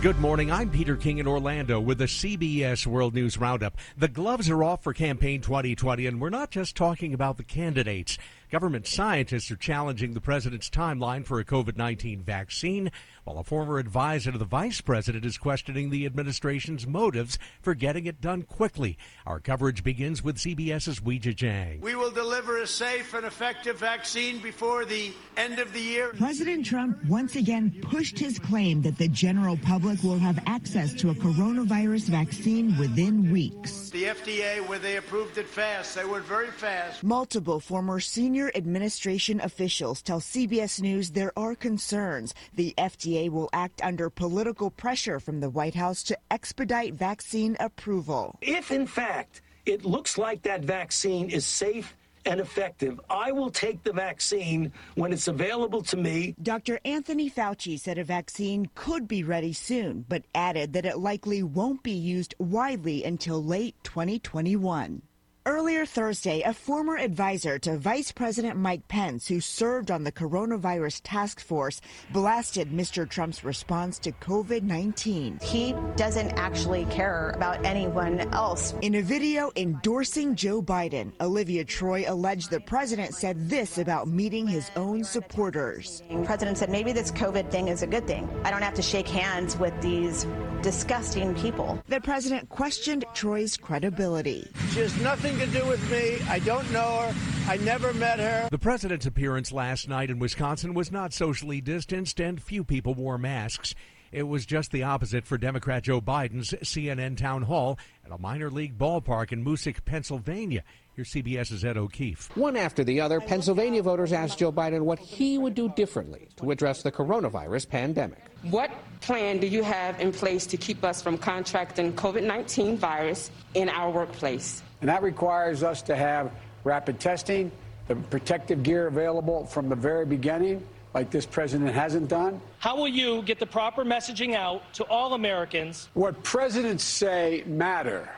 Good morning. I'm Peter King in Orlando with the CBS World News Roundup. The gloves are off for campaign 2020, and we're not just talking about the candidates. Government scientists are challenging the president's timeline for a COVID 19 vaccine, while a former advisor to the vice president is questioning the administration's motives for getting it done quickly. Our coverage begins with CBS's Weijia Jiang. We will deliver a safe and effective vaccine before the end of the year. President Trump once again pushed his claim that the general public will have access to a coronavirus vaccine within weeks. The FDA, where they approved it fast, they were very fast. Multiple former senior administration officials tell CBS News there are concerns the FDA will act under political pressure from the White House to expedite vaccine approval. If, in fact, it looks like that vaccine is safe and effective, I will take the vaccine when it's available to me. Dr. Anthony Fauci said a vaccine could be ready soon, but added that it likely won't be used widely until late 2021. Earlier Thursday, a former advisor to Vice President Mike Pence, who served on the coronavirus task force, blasted Mr. Trump's response to COVID 19. He doesn't actually care about anyone else. In a video endorsing Joe Biden, Olivia Troy alleged the president said this about meeting his own supporters. The president said maybe this COVID thing is a good thing. I don't have to shake hands with these disgusting people. The president questioned Troy's credibility. She has nothing to do with me. I don't know her. I never met her. The president's appearance last night in Wisconsin was not socially distanced, and few people wore masks. It was just the opposite for Democrat Joe Biden's CNN town hall at a minor league ballpark in Moosic, Pennsylvania. Here's CBS's Ed O'Keefe. One after the other, Pennsylvania voters asked Joe Biden what he would do differently to address the coronavirus pandemic. What plan do you have in place to keep us from contracting COVID 19 virus in our workplace? And that requires us to have rapid testing, the protective gear available from the very beginning, like this president hasn't done. How will you get the proper messaging out to all Americans? What presidents say matter.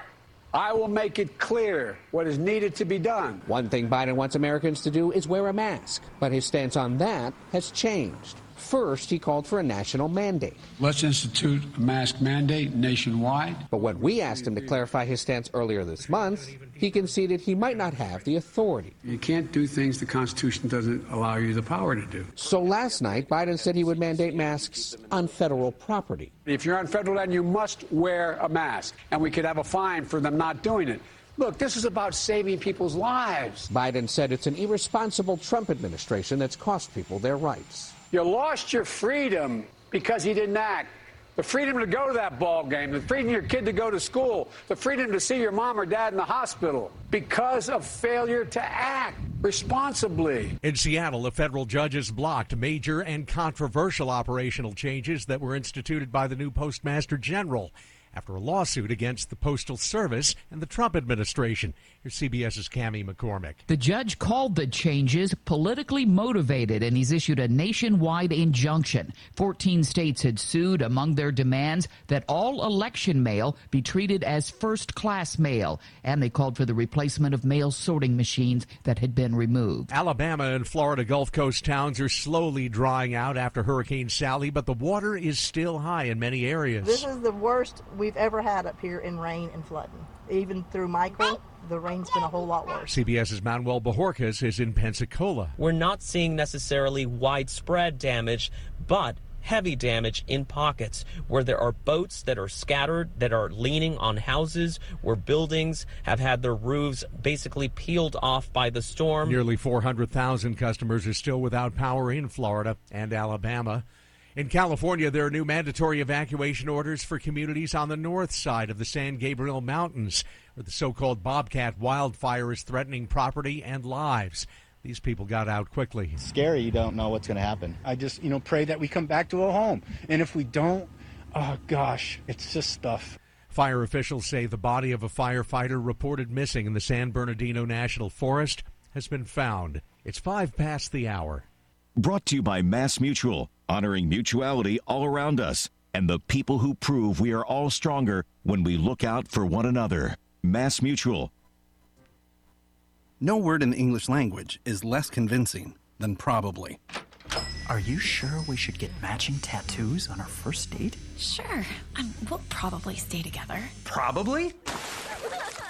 I will make it clear what is needed to be done. One thing Biden wants Americans to do is wear a mask, but his stance on that has changed. First, he called for a national mandate. Let's institute a mask mandate nationwide. But when we asked him to clarify his stance earlier this month, he conceded he might not have the authority. You can't do things the Constitution doesn't allow you the power to do. So last night, Biden said he would mandate masks on federal property. If you're on federal land, you must wear a mask, and we could have a fine for them not doing it. Look, this is about saving people's lives. Biden said it's an irresponsible Trump administration that's cost people their rights. You lost your freedom because he didn't act. The freedom to go to that ball game, the freedom your kid to go to school, the freedom to see your mom or dad in the hospital because of failure to act responsibly. In Seattle, a federal judge has blocked major and controversial operational changes that were instituted by the new Postmaster General after a lawsuit against the Postal Service and the Trump administration. Here's CBS's Cami McCormick. The judge called the changes politically motivated, and he's issued a nationwide injunction. 14 states had sued among their demands that all election mail be treated as first class mail, and they called for the replacement of mail sorting machines that had been removed. Alabama and Florida Gulf Coast towns are slowly drying out after Hurricane Sally, but the water is still high in many areas. This is the worst we've ever had up here in rain and flooding. Even through Michael, the rain's been a whole lot worse. CBS's Manuel Bojorquez is in Pensacola. We're not seeing necessarily widespread damage, but heavy damage in pockets where there are boats that are scattered, that are leaning on houses, where buildings have had their roofs basically peeled off by the storm. Nearly 400,000 customers are still without power in Florida and Alabama. In California, there are new mandatory evacuation orders for communities on the north side of the San Gabriel Mountains, where the so called Bobcat wildfire is threatening property and lives. These people got out quickly. Scary, you don't know what's going to happen. I just, you know, pray that we come back to a home. And if we don't, oh gosh, it's just stuff. Fire officials say the body of a firefighter reported missing in the San Bernardino National Forest has been found. It's five past the hour. Brought to you by Mass Mutual, honoring mutuality all around us and the people who prove we are all stronger when we look out for one another. Mass Mutual. No word in the English language is less convincing than probably. Are you sure we should get matching tattoos on our first date? Sure. Um, we'll probably stay together. Probably?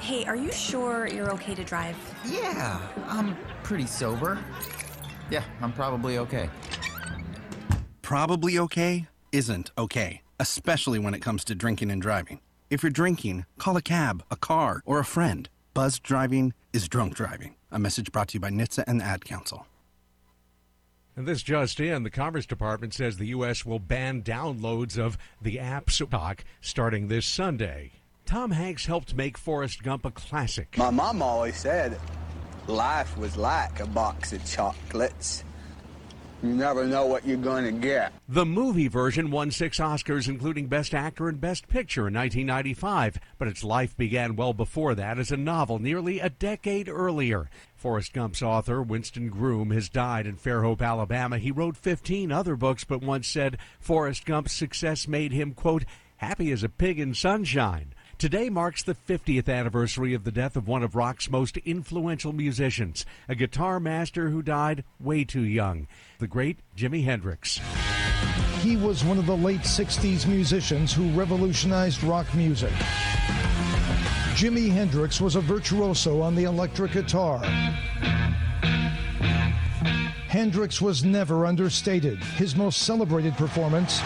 Hey, are you sure you're okay to drive? Yeah, I'm pretty sober. Yeah, I'm probably okay. Probably okay isn't okay, especially when it comes to drinking and driving. If you're drinking, call a cab, a car, or a friend. Buzz driving is drunk driving. A message brought to you by NHTSA and the Ad Council. And this just in, the Commerce Department says the U.S. will ban downloads of the app TikTok starting this Sunday. Tom Hanks helped make Forrest Gump a classic. My mom always said life was like a box of chocolates. You never know what you're going to get. The movie version won six Oscars, including Best Actor and Best Picture in 1995, but its life began well before that as a novel nearly a decade earlier. Forrest Gump's author, Winston Groom, has died in Fairhope, Alabama. He wrote 15 other books, but once said Forrest Gump's success made him, quote, happy as a pig in sunshine. Today marks the 50th anniversary of the death of one of rock's most influential musicians, a guitar master who died way too young, the great Jimi Hendrix. He was one of the late 60s musicians who revolutionized rock music. Jimi Hendrix was a virtuoso on the electric guitar. Hendrix was never understated. His most celebrated performance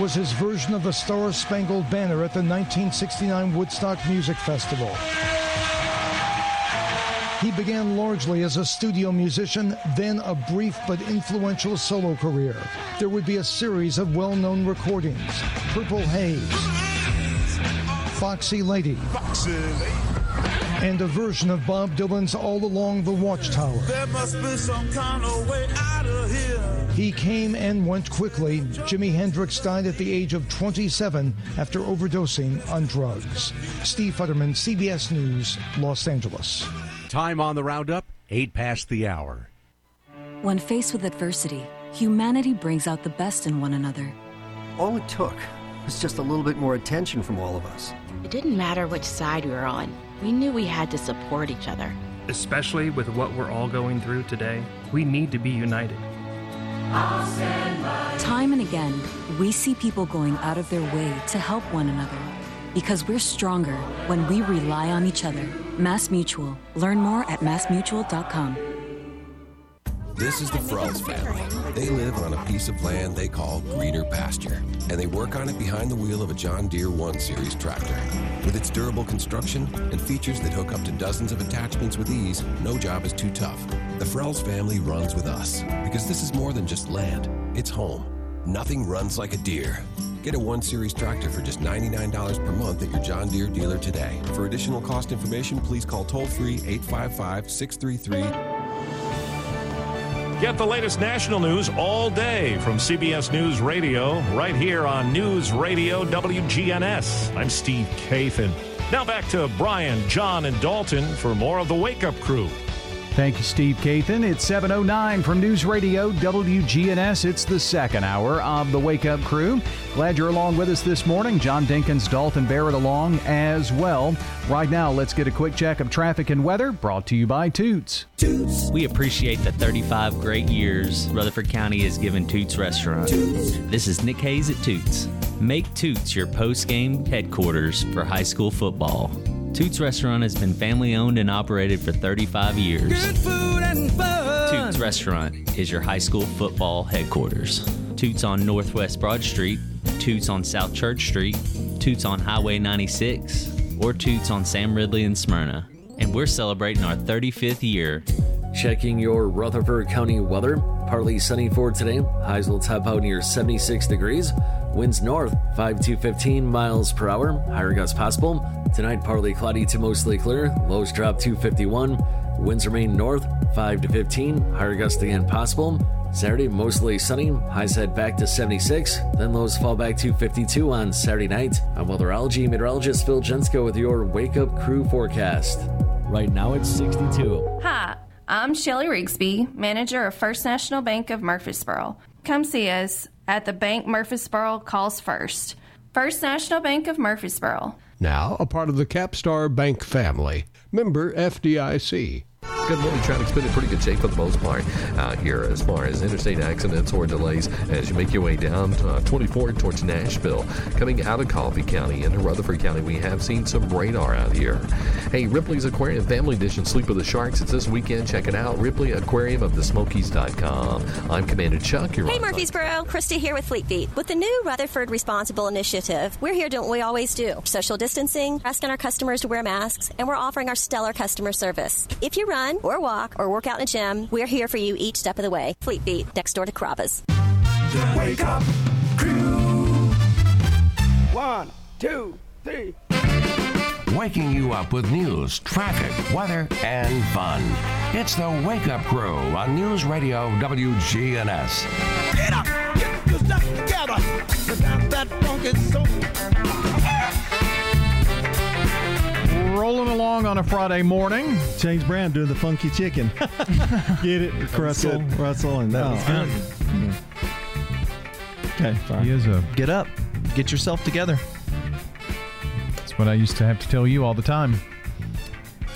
was his version of the Star Spangled Banner at the 1969 Woodstock Music Festival. He began largely as a studio musician, then a brief but influential solo career. There would be a series of well known recordings Purple Haze, Foxy Lady, and a version of Bob Dylan's All Along the Watchtower. There must be some kind of way out of here. He came and went quickly. Jimi Hendrix died at the age of 27 after overdosing on drugs. Steve Futterman, CBS News, Los Angeles. Time on the roundup, 8 past the hour. When faced with adversity, humanity brings out the best in one another. All it took was just a little bit more attention from all of us. It didn't matter which side we were on, we knew we had to support each other. Especially with what we're all going through today, we need to be united. Time and again, we see people going out of their way to help one another. Because we're stronger when we rely on each other. Mass Mutual. Learn more at massmutual.com. This is the Frells family. They live on a piece of land they call greener pasture, and they work on it behind the wheel of a John Deere 1 Series tractor. With its durable construction and features that hook up to dozens of attachments with ease, no job is too tough. The Frells family runs with us because this is more than just land, it's home. Nothing runs like a Deere. Get a 1 Series tractor for just $99 per month at your John Deere dealer today. For additional cost information, please call toll free 855 633 Get the latest national news all day from CBS News Radio, right here on News Radio WGNS. I'm Steve Kathan. Now back to Brian, John, and Dalton for more of the Wake Up Crew. Thank you, Steve Kathan. It's 7.09 from News Radio WGNS. It's the second hour of the Wake Up Crew. Glad you're along with us this morning. John Dinkins, Dalton Barrett along as well. Right now, let's get a quick check of traffic and weather brought to you by Toots. Toots. We appreciate the 35 great years Rutherford County has given Toots Restaurant. Toots. This is Nick Hayes at Toots. Make Toots your post game headquarters for high school football. Toots Restaurant has been family owned and operated for 35 years. Good food and fun. Toots Restaurant is your high school football headquarters. Toots on Northwest Broad Street, Toots on South Church Street, Toots on Highway 96, or Toots on Sam Ridley and Smyrna. And we're celebrating our 35th year. Checking your Rutherford County weather. Partly sunny for today. Highs will top out near 76 degrees. Winds north 5 to 15 miles per hour. Higher gusts possible. Tonight, partly cloudy to mostly clear. Lows drop to 51. Winds remain north 5 to 15. Higher gusts again possible. Saturday, mostly sunny. Highs head back to 76. Then lows fall back to 52 on Saturday night. I'm weatherology meteorologist Phil Jensko with your Wake Up Crew forecast. Right now it's 62. Hi, I'm Shelly Rigsby, manager of First National Bank of Murfreesboro. Come see us at the Bank Murfreesboro Calls First. First National Bank of Murfreesboro. Now a part of the Capstar Bank family. Member FDIC. Good morning. Traffic's been in pretty good shape for the most part out here as far as interstate accidents or delays as you make your way down uh, 24 towards Nashville. Coming out of Coffee County into Rutherford County, we have seen some radar out here. Hey, Ripley's Aquarium Family Edition Sleep with the Sharks. It's this weekend. Check it out. Ripley Aquarium of the Smokies.com. I'm Commander Chuck. You're Hey Murfreesboro, Christy here with Fleet Feet. With the new Rutherford Responsible Initiative, we're here doing what we always do. Social distancing, asking our customers to wear masks, and we're offering our stellar customer service. If you run or walk or work out in a gym, we're here for you each step of the way. Fleet Feet, next door to Carrabba's. Wake up, crew. One, two, three. Waking you up with news, traffic, weather, and fun. It's the Wake Up Crew on News Radio WGNS. Get up, get your stuff together. Put down that funky soul. Rolling along on a Friday morning. James Brown doing the funky chicken. Get it, Russell, good. Russell, and That was good. Okay, sorry. He is a. Get up. Get yourself together. That's what I used to have to tell you all the time.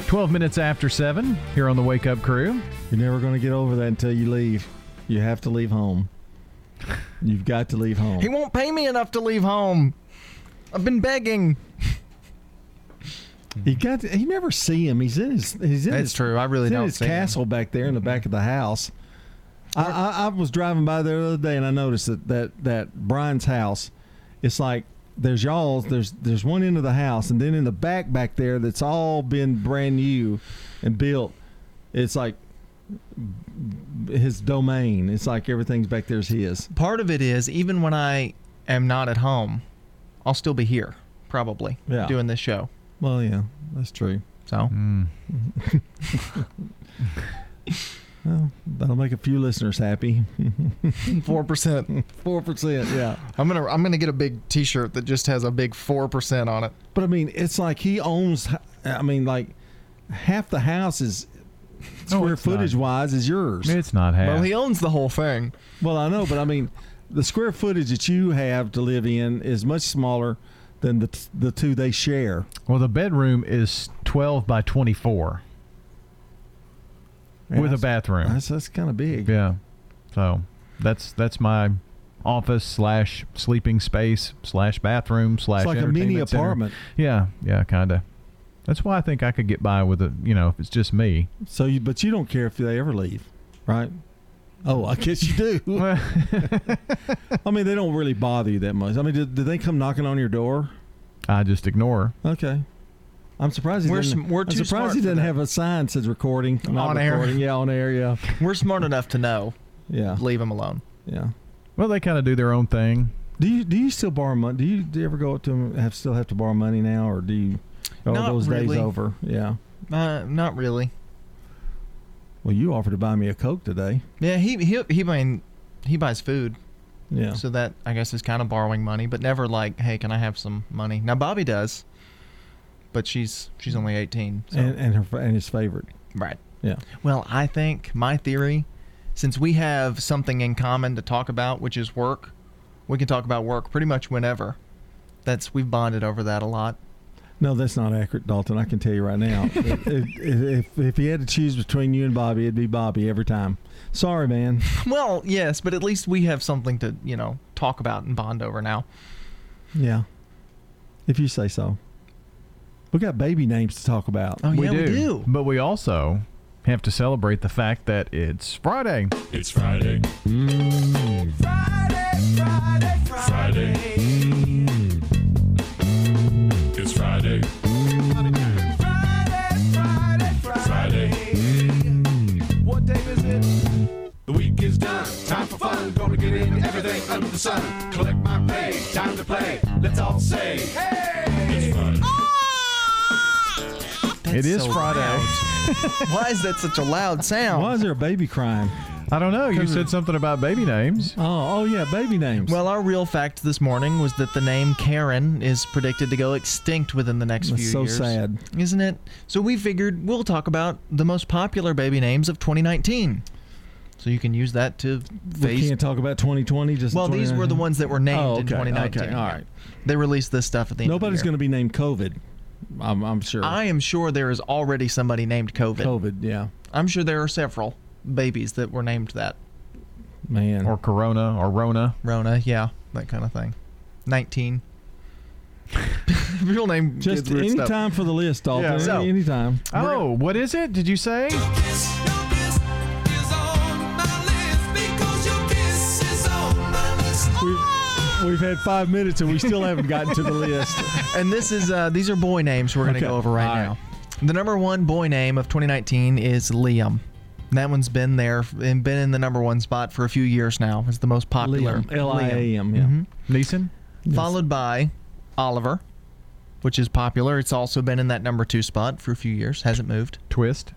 12 minutes after 7 here on the Wake Up Crew. You're never going to get over that until you leave. You have to leave home. You've got to leave home. He won't pay me enough to leave home. I've been begging. You got. To, you never see him. He's in his. He's in. That's his, true. I really he's in don't his see him. castle back there in the back of the house. I, I, I was driving by there the other day and I noticed that that that Brian's house. It's like there's y'all's. There's there's one end of the house and then in the back back there that's all been brand new and built. It's like his domain. It's like everything's back there's his. Part of it is even when I am not at home, I'll still be here, probably, Yeah. doing this show. Well, yeah, that's true. So, hmm. well, that'll make a few listeners happy. four percent. Four percent. Yeah. I'm gonna I'm gonna get a big T-shirt that just has a big four percent on it. But I mean, it's like he owns. I mean, like half the house is square it's not. footage wise is yours. It's not half. Well, he owns the whole thing. Well, I know, but I mean, the square footage that you have to live in is much smaller than the t- the two they share. Well, the bedroom is 12 by 24 Yeah, with a bathroom. That's that's kind of big. Yeah. So that's that's my office slash sleeping space slash bathroom slash It's like a mini entertainment center. apartment. Yeah, yeah, kind of. That's why I think I could get by with it. You know, if it's just me. So, you, but you don't care if they ever leave, right? Oh, I guess you do. I mean, they don't really bother you that much. I mean, did, did they come knocking on your door? I just ignore. Okay. I'm surprised he We're didn't. sm- we're I'm too surprised smart he for doesn't have a sign that says recording, not On air. recording. Yeah, on air. Yeah, We're smart enough to know. yeah, Leave him alone. yeah. Well, they kind of do their own thing. Do you do you still borrow money? Do you, do you ever go up to them? Have still have to borrow money now, or do you? Are Not those days really. over? Yeah. Uh, not really. Well, you offered to buy me a coke today. Yeah, he he he mean he buys food. Yeah. So that I guess is kind of borrowing money, but never like, hey, can I have some money? Now Bobby does, but she's she's only eighteen. So. And and her and his favorite. right. Yeah. Well, I think my theory, since we have something in common to talk about, which is work, we can talk about work pretty much whenever. That's we've bonded over that a lot. No, that's not accurate, Dalton. I can tell you right now. if, if, if if he had to choose between you and Bobby, it'd be Bobby every time. Sorry, man. Well, yes, but at least we have something to you know talk about and bond over now. Yeah. If you say so. We got baby names to talk about. Oh we, yeah, do. we do. But we also have to celebrate the fact that it's Friday. It's Friday. Mm. Friday, Friday, Friday. It's fun. Get in everything under the sun. Collect my pay. Time to play. Let's all say, hey! It's Friday. it is so Friday. Why is that such a loud sound? Why is there a baby crying? I don't know. You said something about baby names. Oh, oh yeah, baby names. Well, our real fact this morning was that the name Karen is predicted to go extinct within the next That's few so years. So sad. Isn't it? So we figured we'll talk about the most popular baby names of 2019. So you can use that to we can't talk about 2020. Just well, these were the ones that were named Oh, in 2019. Okay, all yeah. right. They released this stuff at the end Nobody's going to be named COVID. I'm, I'm sure. I am sure there is already somebody named COVID. COVID, yeah. I'm sure there are several babies that were named that. Man. Or Corona or Rona. Rona, yeah, that kind of thing. 19. Real name. Just any stuff. time for the list, Dalton. Yeah. So- any time. Oh, what is it? Did you say? We've, we've had five minutes and we still haven't gotten to the list. and this is uh, these are boy names we're going to Okay. go over right All now. The number one boy name of 2019 is Liam. That one's been there and been in the number one spot for a few years now. It's the most popular. Liam, L-I-A-M, yeah. Mhm. Neeson. Followed by Oliver, which is popular. It's also been in that number two spot for a few years. Hasn't moved. Twist.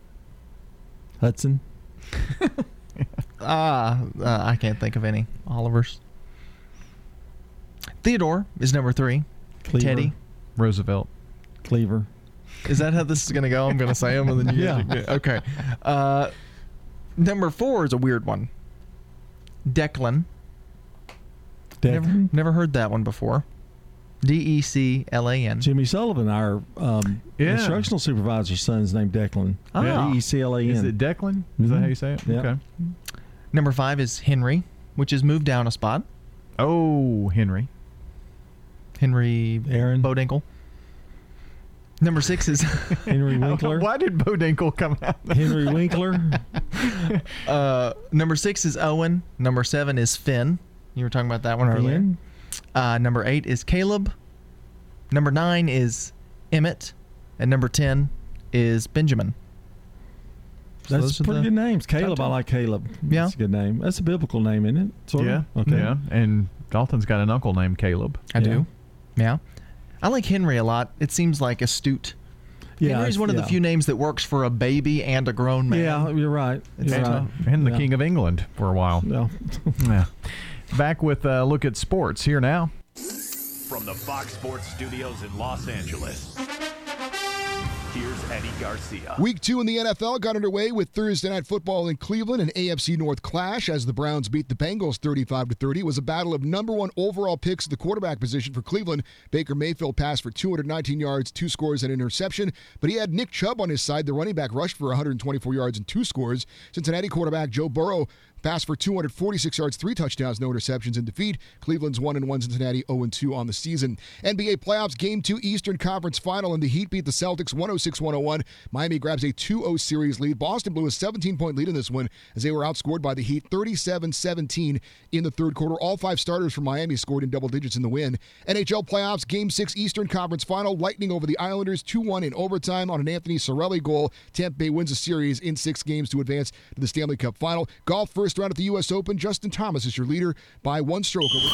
Hudson. Ah, uh, I can't think of any Olivers. Theodore is number three. Cleaver. Teddy. Roosevelt. Cleaver. Is that how this is going to go? I'm going to say them and then you Yeah. guys Okay. Uh, number four is a weird one. Declan. Never, Declan? never heard that one before. D E C L A N. Jimmy Sullivan, our um, Yeah. instructional supervisor's son's named Declan. Ah. D E C L A N. Is it Declan? Is that how you say it? Yeah. Okay. Number five is Henry, which has moved down a spot. Oh, Henry. Henry Aaron. Bodinkle. Number six is Henry Winkler. Why did Bodinkle come out? Henry Winkler. uh, number six is Owen. Number seven is Finn. You were talking about that one earlier. Uh, number eight is Caleb. Number nine is Emmett. And number 10 is Benjamin. So That's those are pretty good names. Caleb, I like Caleb. Yeah. That's a good name. That's a biblical name, isn't it? Sort yeah. of? Okay. Yeah. And Dalton's got an uncle named Caleb. I Yeah. do. Yeah. I like Henry a lot. It seems like astute. Yeah, Henry's one of the few names that works for a baby and a grown man. Yeah, you're right. It's You're tough. right. And the Yeah. King of England for a while. No. yeah. Back with a look at sports here now. From the Fox Sports Studios in Los Angeles, here's Eddie Garcia. Week two in the NFL got underway with Thursday night football in Cleveland, an AFC North clash as the Browns beat the Bengals 35 to 30. It was a battle of number one overall picks at the quarterback position for Cleveland. Baker Mayfield passed for 219 yards, two scores, and an interception, but he had Nick Chubb on his side. The running back rushed for 124 yards and two scores. Cincinnati quarterback Joe Burrow passed for 246 yards, three touchdowns, no interceptions in defeat. Cleveland's 1 and 1, Cincinnati 0 and 2 on the season. NBA playoffs game 2 Eastern Conference final and the Heat beat the Celtics 106-101. Miami grabs a 2-0 series lead. Boston blew a 17-point lead in this one as they were outscored by the Heat 37-17 in the third quarter. All five starters from Miami scored in double digits in the win. NHL playoffs game 6 Eastern Conference final. Lightning over the Islanders 2-1 in overtime on an Anthony Cirelli goal. Tampa Bay wins a series in 6 games to advance to the Stanley Cup final. Golf first round at the US Open. Justin Thomas is your leader by one stroke over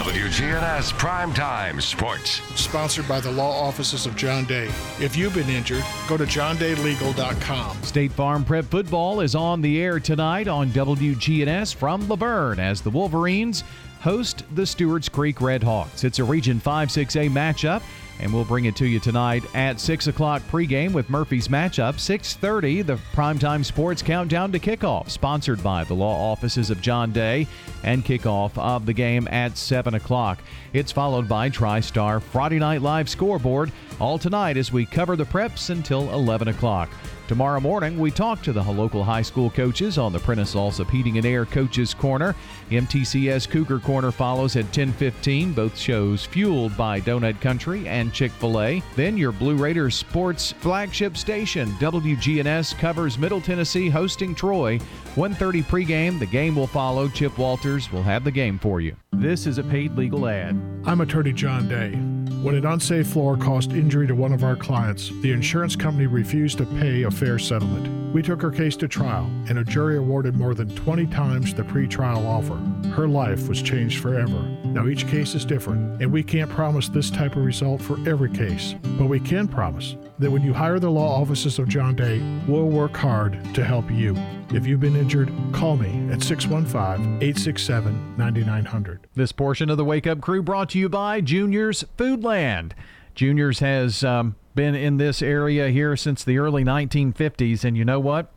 WGNS Primetime Sports. Sponsored by the law offices of John Day. If you've been injured, go to johndaylegal.com. State Farm Prep Football is on the air tonight on WGNS from La Vergne as the Wolverines host the Stewarts Creek Redhawks. It's a Region 5 6A matchup. And we'll bring it to you tonight at 6 o'clock pregame with Murphy's matchup. 6.30, the primetime sports countdown to kickoff, sponsored by the law offices of John Day, and kickoff of the game at 7 o'clock. It's followed by TriStar Friday Night Live scoreboard, all tonight as we cover the preps until 11 o'clock. Tomorrow morning, we talk to the local high school coaches on the Prentice Allsup Heating and Air Coaches Corner. MTCS Cougar Corner follows at 10:15. Both shows fueled by Donut Country and Chick-fil-A. Then your Blue Raiders Sports flagship station, WGNS, covers Middle Tennessee hosting Troy. 1:30 pregame. The game will follow. Chip Walters will have the game for you. This is a paid legal ad. I'm attorney John Day. When an unsafe floor caused injury to one of our clients, the insurance company refused to pay a fair settlement. We took her case to trial, and a jury awarded more than 20 times the pretrial offer. Her life was changed forever. Now, each case is different, and we can't promise this type of result for every case, but we can promise that when you hire the law offices of John Day, we'll work hard to help you. If you've been injured, call me at 615 867 9900. This portion of the Wake Up Crew brought to you by Junior's Foodland. Junior's has um, been in this area here since the early 1950s, and you know what?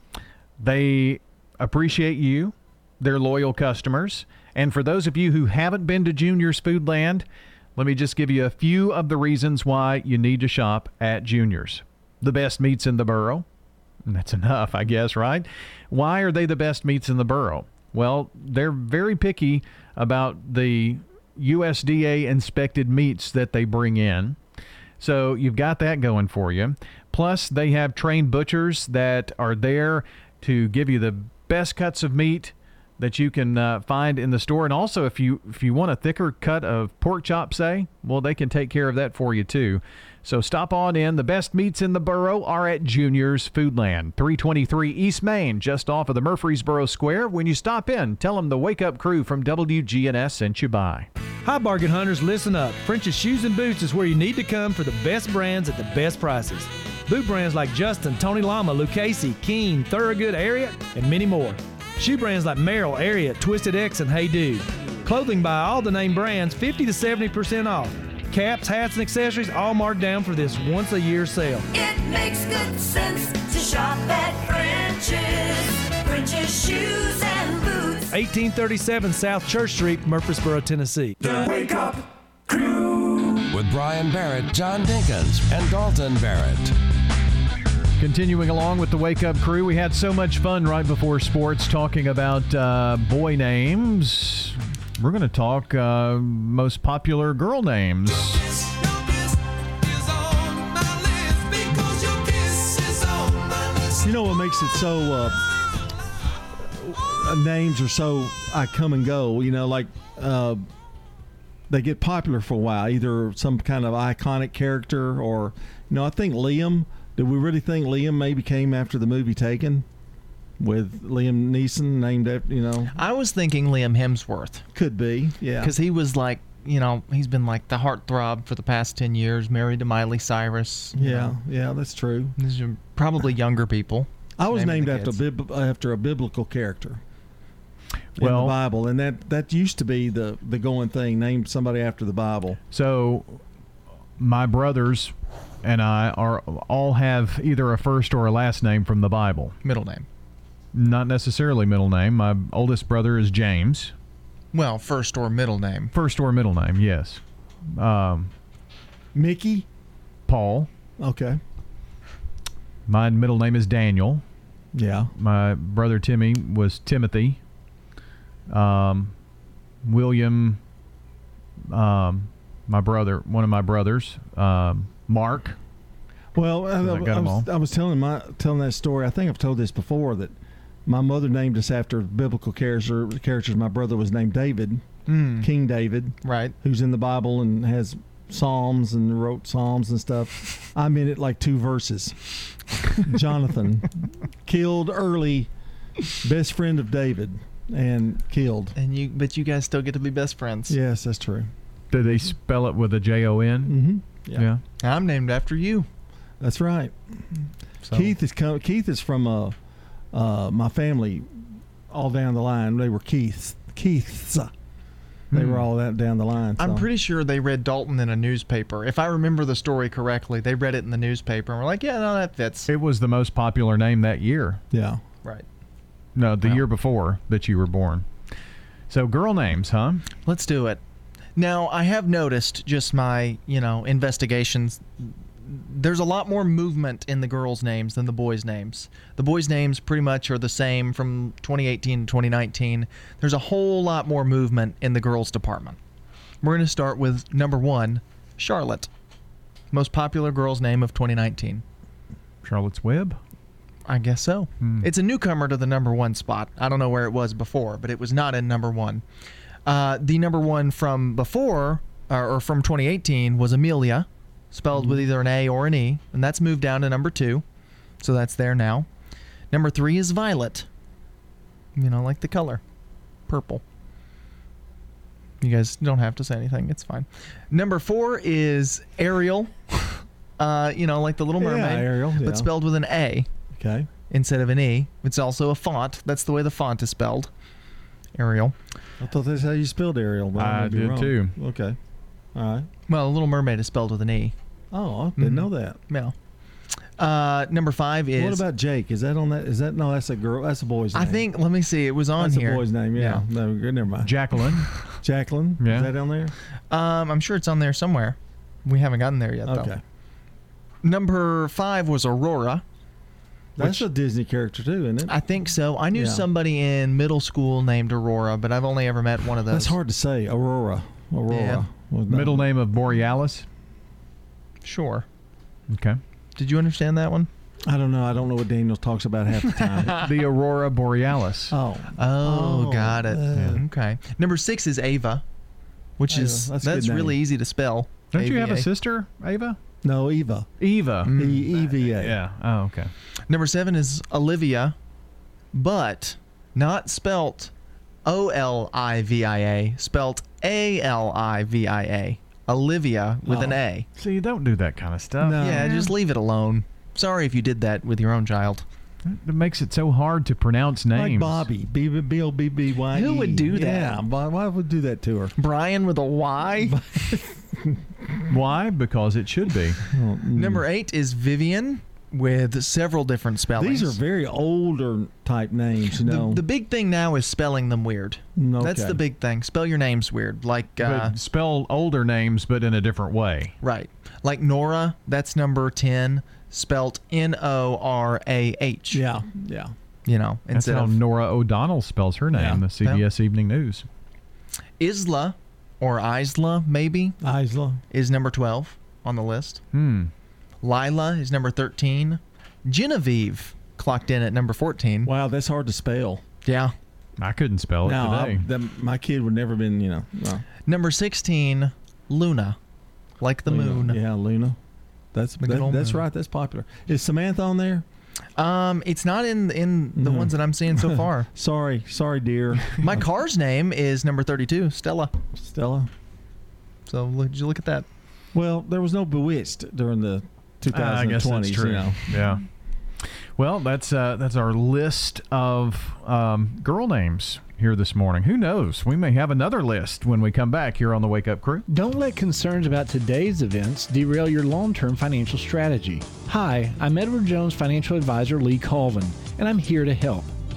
They appreciate you, their loyal customers. And for those of you who haven't been to Junior's Foodland, let me just give you a few of the reasons why you need to shop at Junior's. The best meats in the borough. That's enough, I guess, right? Why are they the best meats in the borough? Well, they're very picky about the USDA inspected meats that they bring in. So you've got that going for you. Plus, they have trained butchers that are there to give you the best cuts of meat that you can uh, find in the store. And also, if you if you want a thicker cut of pork chop, say, well, they can take care of that for you too. So stop on in. The best meats in the borough are at Junior's Foodland, 323 East Main, just off of the Murfreesboro Square. When you stop in, tell them the Wake Up Crew from WGNS sent you by. Hi, bargain hunters, listen up. French's Shoes and Boots is where you need to come for the best brands at the best prices. Boot brands like Justin, Tony Lama, Lucchese, Keen, Thorogood, Ariat, and many more. Shoe brands like Merrell, Ariat, Twisted X, and Hey Dude. Clothing by all the name brands, 50 to 70% off. Caps, hats, and accessories all marked down for this once a year sale. It makes good sense to shop at French's. French's Shoes and Boots. 1837 South Church Street, Murfreesboro, Tennessee. The Wake Up Crew. With Brian Barrett, John Dinkins, and Dalton Barrett. Continuing along with the Wake Up Crew, we had so much fun right before sports talking about uh, boy names. We're going to talk uh, most popular girl names. You know what makes it so uh, uh, names are so I come and go. You know, like uh, they get popular for a while, either some kind of iconic character or you know. I think Liam. Did we really think Liam maybe came after the movie Taken? With Liam Neeson named after you know, I was thinking Liam Hemsworth. could be yeah. Because he was like, you know, he's been like the heartthrob for the past 10 years, married to Miley Cyrus. yeah, know. yeah, that's true. These are probably uh, younger people. I was named after kids. bib- after a biblical character in Well- the Bible, and that that used to be the the going thing. Named somebody after the Bible. So, my brothers and I are all have either a first or a last name from the Bible. Middle name. Not necessarily middle name. My oldest brother is James. Well, first or middle name. First or middle name, yes. Um, Mickey. Paul. Okay. My middle name is Daniel. Yeah. My brother Timmy was Timothy. Um, William. Um, my brother, one of my brothers, um, Mark. Well, I, I I, was, I was telling my telling that story. I think I've told this before that my mother named us after biblical character, characters. My brother was named David, Mm. King David, right? Who's in the Bible and has psalms and wrote psalms and stuff. I'm in it like two verses. Jonathan killed early, best friend of David, and killed. And you, but you guys still get to be best friends. Yes, that's true. Did they spell it with a J O N? Mm-hmm. Yeah. I'm named after you. That's right. So- Keith is com- Keith is from uh, uh, my family, all down the line. They were Keiths. Keiths. They Hmm. were all that down the line. I'm pretty sure they read Dalton in a newspaper. If I remember the story correctly, they read it in the newspaper and were like, "Yeah, no, that fits." It was the most popular name that year. Yeah. Right. No, the year before that you were born. So girl names, huh? Let's do it. Now, I have noticed just my, you know, investigations. There's a lot more movement in the girls' names than the boys' names. The boys' names pretty much are the same from 2018 to 2019. There's a whole lot more movement in the girls' department. We're going to start with number one, Charlotte. Most popular girl's name of 2019. Charlotte's Web? I guess so. Hmm. It's a newcomer to the number one spot. I don't know where it was before, but it was not in number one. Uh, the number one from before, or, or from 2018, was Amelia, spelled with either an A or an E, and that's moved down to number two. So that's there now. Number three is violet. You know, like the color, purple. You guys don't have to say anything. It's fine. Number four is Ariel. Uh, you know, like the Little Yeah, Mermaid, Ariel, yeah. but spelled with an A. Okay. Instead of an E. It's also a font. That's the way the font is spelled. Ariel. I thought that's how you spelled Ariel. but I may be did wrong. too. Okay. All right. Well, Little Mermaid is spelled with an E. Oh, I didn't Mhm. know that. Yeah. Uh, number five is. What about Jake? Is that on that? Is that no? That's a girl. That's a boy's name. I think. Let me see. It was on that's here. a boy's name. Yeah. No, good, never mind. Jacqueline. Jacqueline. Yeah. Is that on there? Um, I'm sure it's on there somewhere. We haven't gotten there yet, though. Okay. Number five was Aurora. That's a Disney character too, isn't it? I think so. I knew Yeah. somebody in middle school named Aurora, but I've only ever met one of those. That's hard to say. Aurora. Aurora. Yeah. Well, no. Middle name of Borealis. Sure. Okay. Did you understand that one? I don't know. I don't know what Daniel talks about half the time. the Aurora Borealis. Oh. Oh, Oh, got it. uh, Okay. Number six is Ava, which Ava, is that's that's, really easy to spell. Don't you have a sister, Ava? No, Eva. Eva. Mm. E E V A. Yeah. Oh, okay. Number seven is Olivia, but not spelt O L I V I A, spelt A L I V I A. Olivia with an Oh. A. So you don't do that kind of stuff. Yeah, just leave it alone. Sorry if you did that with your own child. It makes it so hard to pronounce names. Like Bobby. B B O B B Y. Who would do that? Yeah. Why, why would do that to her? Brian with a Y. Why? Because it should be. Number eight is Vivian with several different spellings. These are very older type names, you know. The, the big thing now is spelling them weird. Mm, That's the big thing. Spell your names weird. Like uh, spell older names, but in a different way. right. Like Nora, that's number 10, spelt N O R A H. yeah. Yeah. You know, That's instead how of Norah O'Donnell spells her name. Yeah. The CBS Evening News. Isla or Isla, maybe, Isla. is number 12 on the list. Hmm. Lila is number 13. Genevieve clocked in at number 14. Wow, that's hard to spell. Yeah. I couldn't spell it No, today. I, that, my kid would never been, you know. no. Number 16, Luna, like the Luna. moon. Yeah, Luna. That's that- that's moon. right. That's popular. Is Samantha on there? Um, it's not in in the No. ones that I'm seeing so far. Sorry, sorry, dear. My car's name is number 32, Stella. Stella. So look, did you look at that? Well, there was no Bewitched during the 2020s. Uh, I guess that's true. You know. Yeah. Well, that's uh, that's our list of um, girl names here this morning. Who knows? We may have another list when we come back here on the Wake Up Crew. Don't let concerns about today's events derail your long term financial strategy. Hi, I'm Edward Jones financial advisor Lee Colvin, and I'm here to help.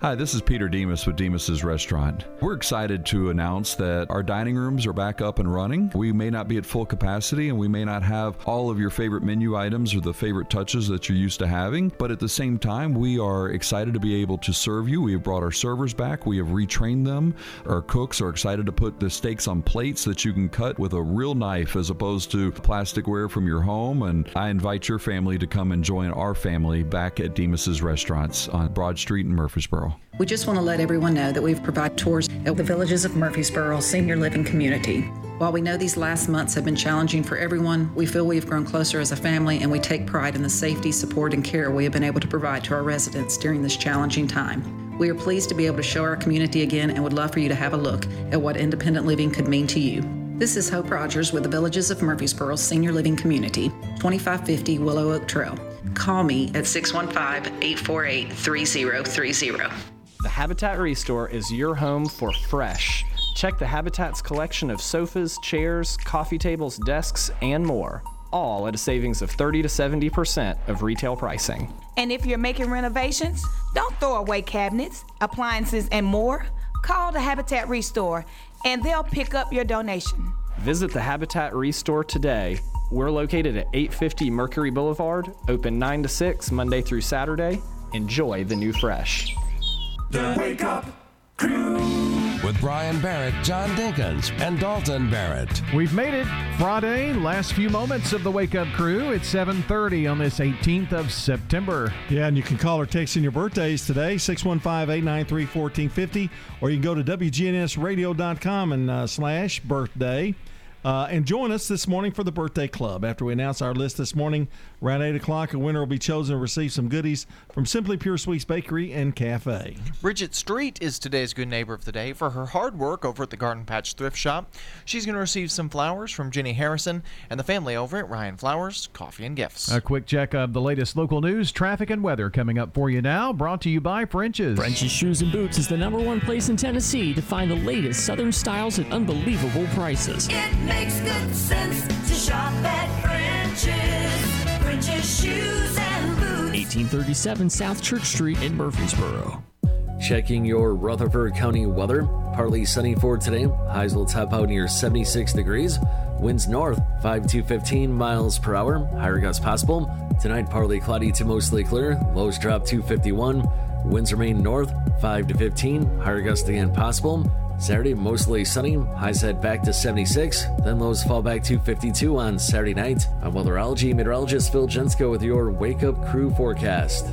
Hi, this is Peter Demos with Demos's Restaurant. We're excited to announce that our dining rooms are back up and running. We may not be at full capacity and we may not have all of your favorite menu items or the favorite touches that you're used to having, but at the same time, we are excited to be able to serve you. We have brought our servers back, we have retrained them. Our cooks are excited to put the steaks on plates that you can cut with a real knife as opposed to plasticware from your home. And I invite your family to come and join our family back at Demos's Restaurants on Broad Street in Murfreesboro. We just want to let everyone know that we've provided tours at the Villages of Murfreesboro Senior Living Community. While we know these last months have been challenging for everyone, we feel we have grown closer as a family and we take pride in the safety, support, and care we have been able to provide to our residents during this challenging time. We are pleased to be able to show our community again and would love for you to have a look at what independent living could mean to you. This is Hope Rogers with the Villages of Murfreesboro Senior Living Community, 2550 Willow Oak Trail. Call me at 615 848 3030. The Habitat Restore is your home for fresh. Check the Habitat's collection of sofas, chairs, coffee tables, desks, and more, all at a savings of 30 to 70% of retail pricing. And if you're making renovations, don't throw away cabinets, appliances, and more. Call the Habitat Restore and they'll pick up your donation. Visit the Habitat Restore today. We're located at 850 Mercury Boulevard, open 9 to 6 Monday through Saturday. Enjoy the new fresh. The Wake Up Crew. with Brian Barrett, John Dinkins, and Dalton Barrett. We've made it. Friday, last few moments of the Wake Up Crew. It's 7:30 on this 18th of September. Yeah, and you can call or text in your birthdays today, 615-893-1450, or you can go to WGNSradio.com and uh, slash birthday. Uh, and join us this morning for the birthday club. After we announce our list this morning, around 8 o'clock, a winner will be chosen to receive some goodies from Simply Pure Sweets Bakery and Cafe. Bridget Street is today's good neighbor of the day for her hard work over at the Garden Patch Thrift Shop. She's going to receive some flowers from Jenny Harrison and the family over at Rion Flowers, Coffee and Gifts. A quick check of the latest local news, traffic, and weather coming up for you now. Brought to you by French's. French's Shoes and Boots is the number one place in Tennessee to find the latest Southern styles at unbelievable prices. It makes good sense to shop at French's. 1837 South Church Street in Murfreesboro. Checking your Rutherford County weather. Partly sunny for today. Highs will top out near 76 degrees. Winds north 5 to 15 miles per hour. Higher gusts possible. Tonight, partly cloudy to mostly clear. Lows drop to 51. Winds remain north 5 to 15. Higher gusts again possible. Saturday, mostly sunny. Highs head back to 76. Then lows fall back to 52 on Saturday night. I'm weatherology meteorologist Phil Jensko with your Wake Up Crew forecast.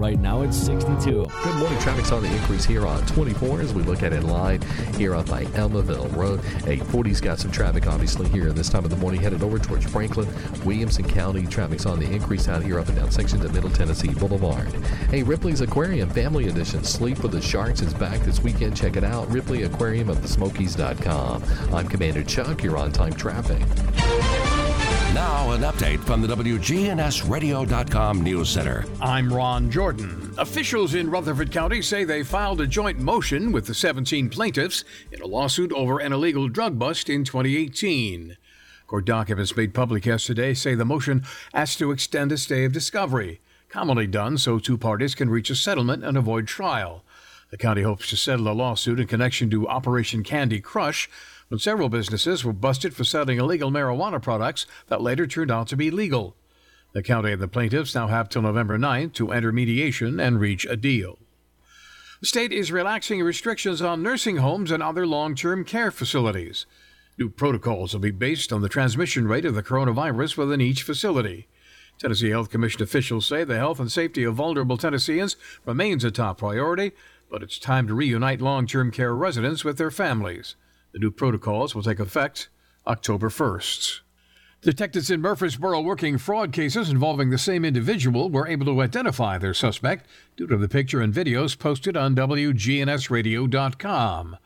Right now it's 62. Good morning. Traffic's on the increase here on 24 as we look at it live here up by Almaville Road. 840's got some traffic obviously here this time of the morning headed over towards Franklin, Williamson County. Traffic's on the increase out here up and down sections of Middle Tennessee Boulevard. Hey, Ripley's Aquarium Family Edition Sleep with the Sharks is back this weekend. Check it out. Ripley Aquarium of the Smokies.com. I'm Commander Chuck. You're on time traffic. Now, an update from the WGNSradio.com News Center. I'm Ron Jordan. Officials in Rutherford County say they filed a joint motion with the 17 plaintiffs in a lawsuit over an illegal drug bust in 2018. Court documents made public yesterday say the motion asks to extend a stay of discovery, commonly done so two parties can reach a settlement and avoid trial. The county hopes to settle a lawsuit in connection to Operation Candy Crush when several businesses were busted for selling illegal marijuana products that later turned out to be legal. The county and the plaintiffs now have till November 9th to enter mediation and reach a deal. The state is relaxing restrictions on nursing homes and other long term care facilities. New protocols will be based on the transmission rate of the coronavirus within each facility. Tennessee Health Commission officials say the health and safety of vulnerable Tennesseans remains a top priority, but it's time to reunite long term care residents with their families. The new protocols will take effect October 1st. Detectives in Murfreesboro working fraud cases involving the same individual were able to identify their suspect due to the picture and videos posted on WGNSradio.com.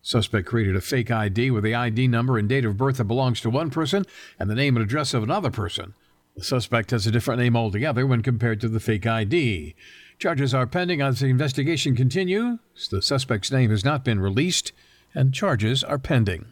Suspect created a fake ID with the ID number and date of birth that belongs to one person and the name and address of another person. The suspect has a different name altogether when compared to the fake ID. Charges are pending as the investigation continues. The suspect's name has not been released, and charges are pending.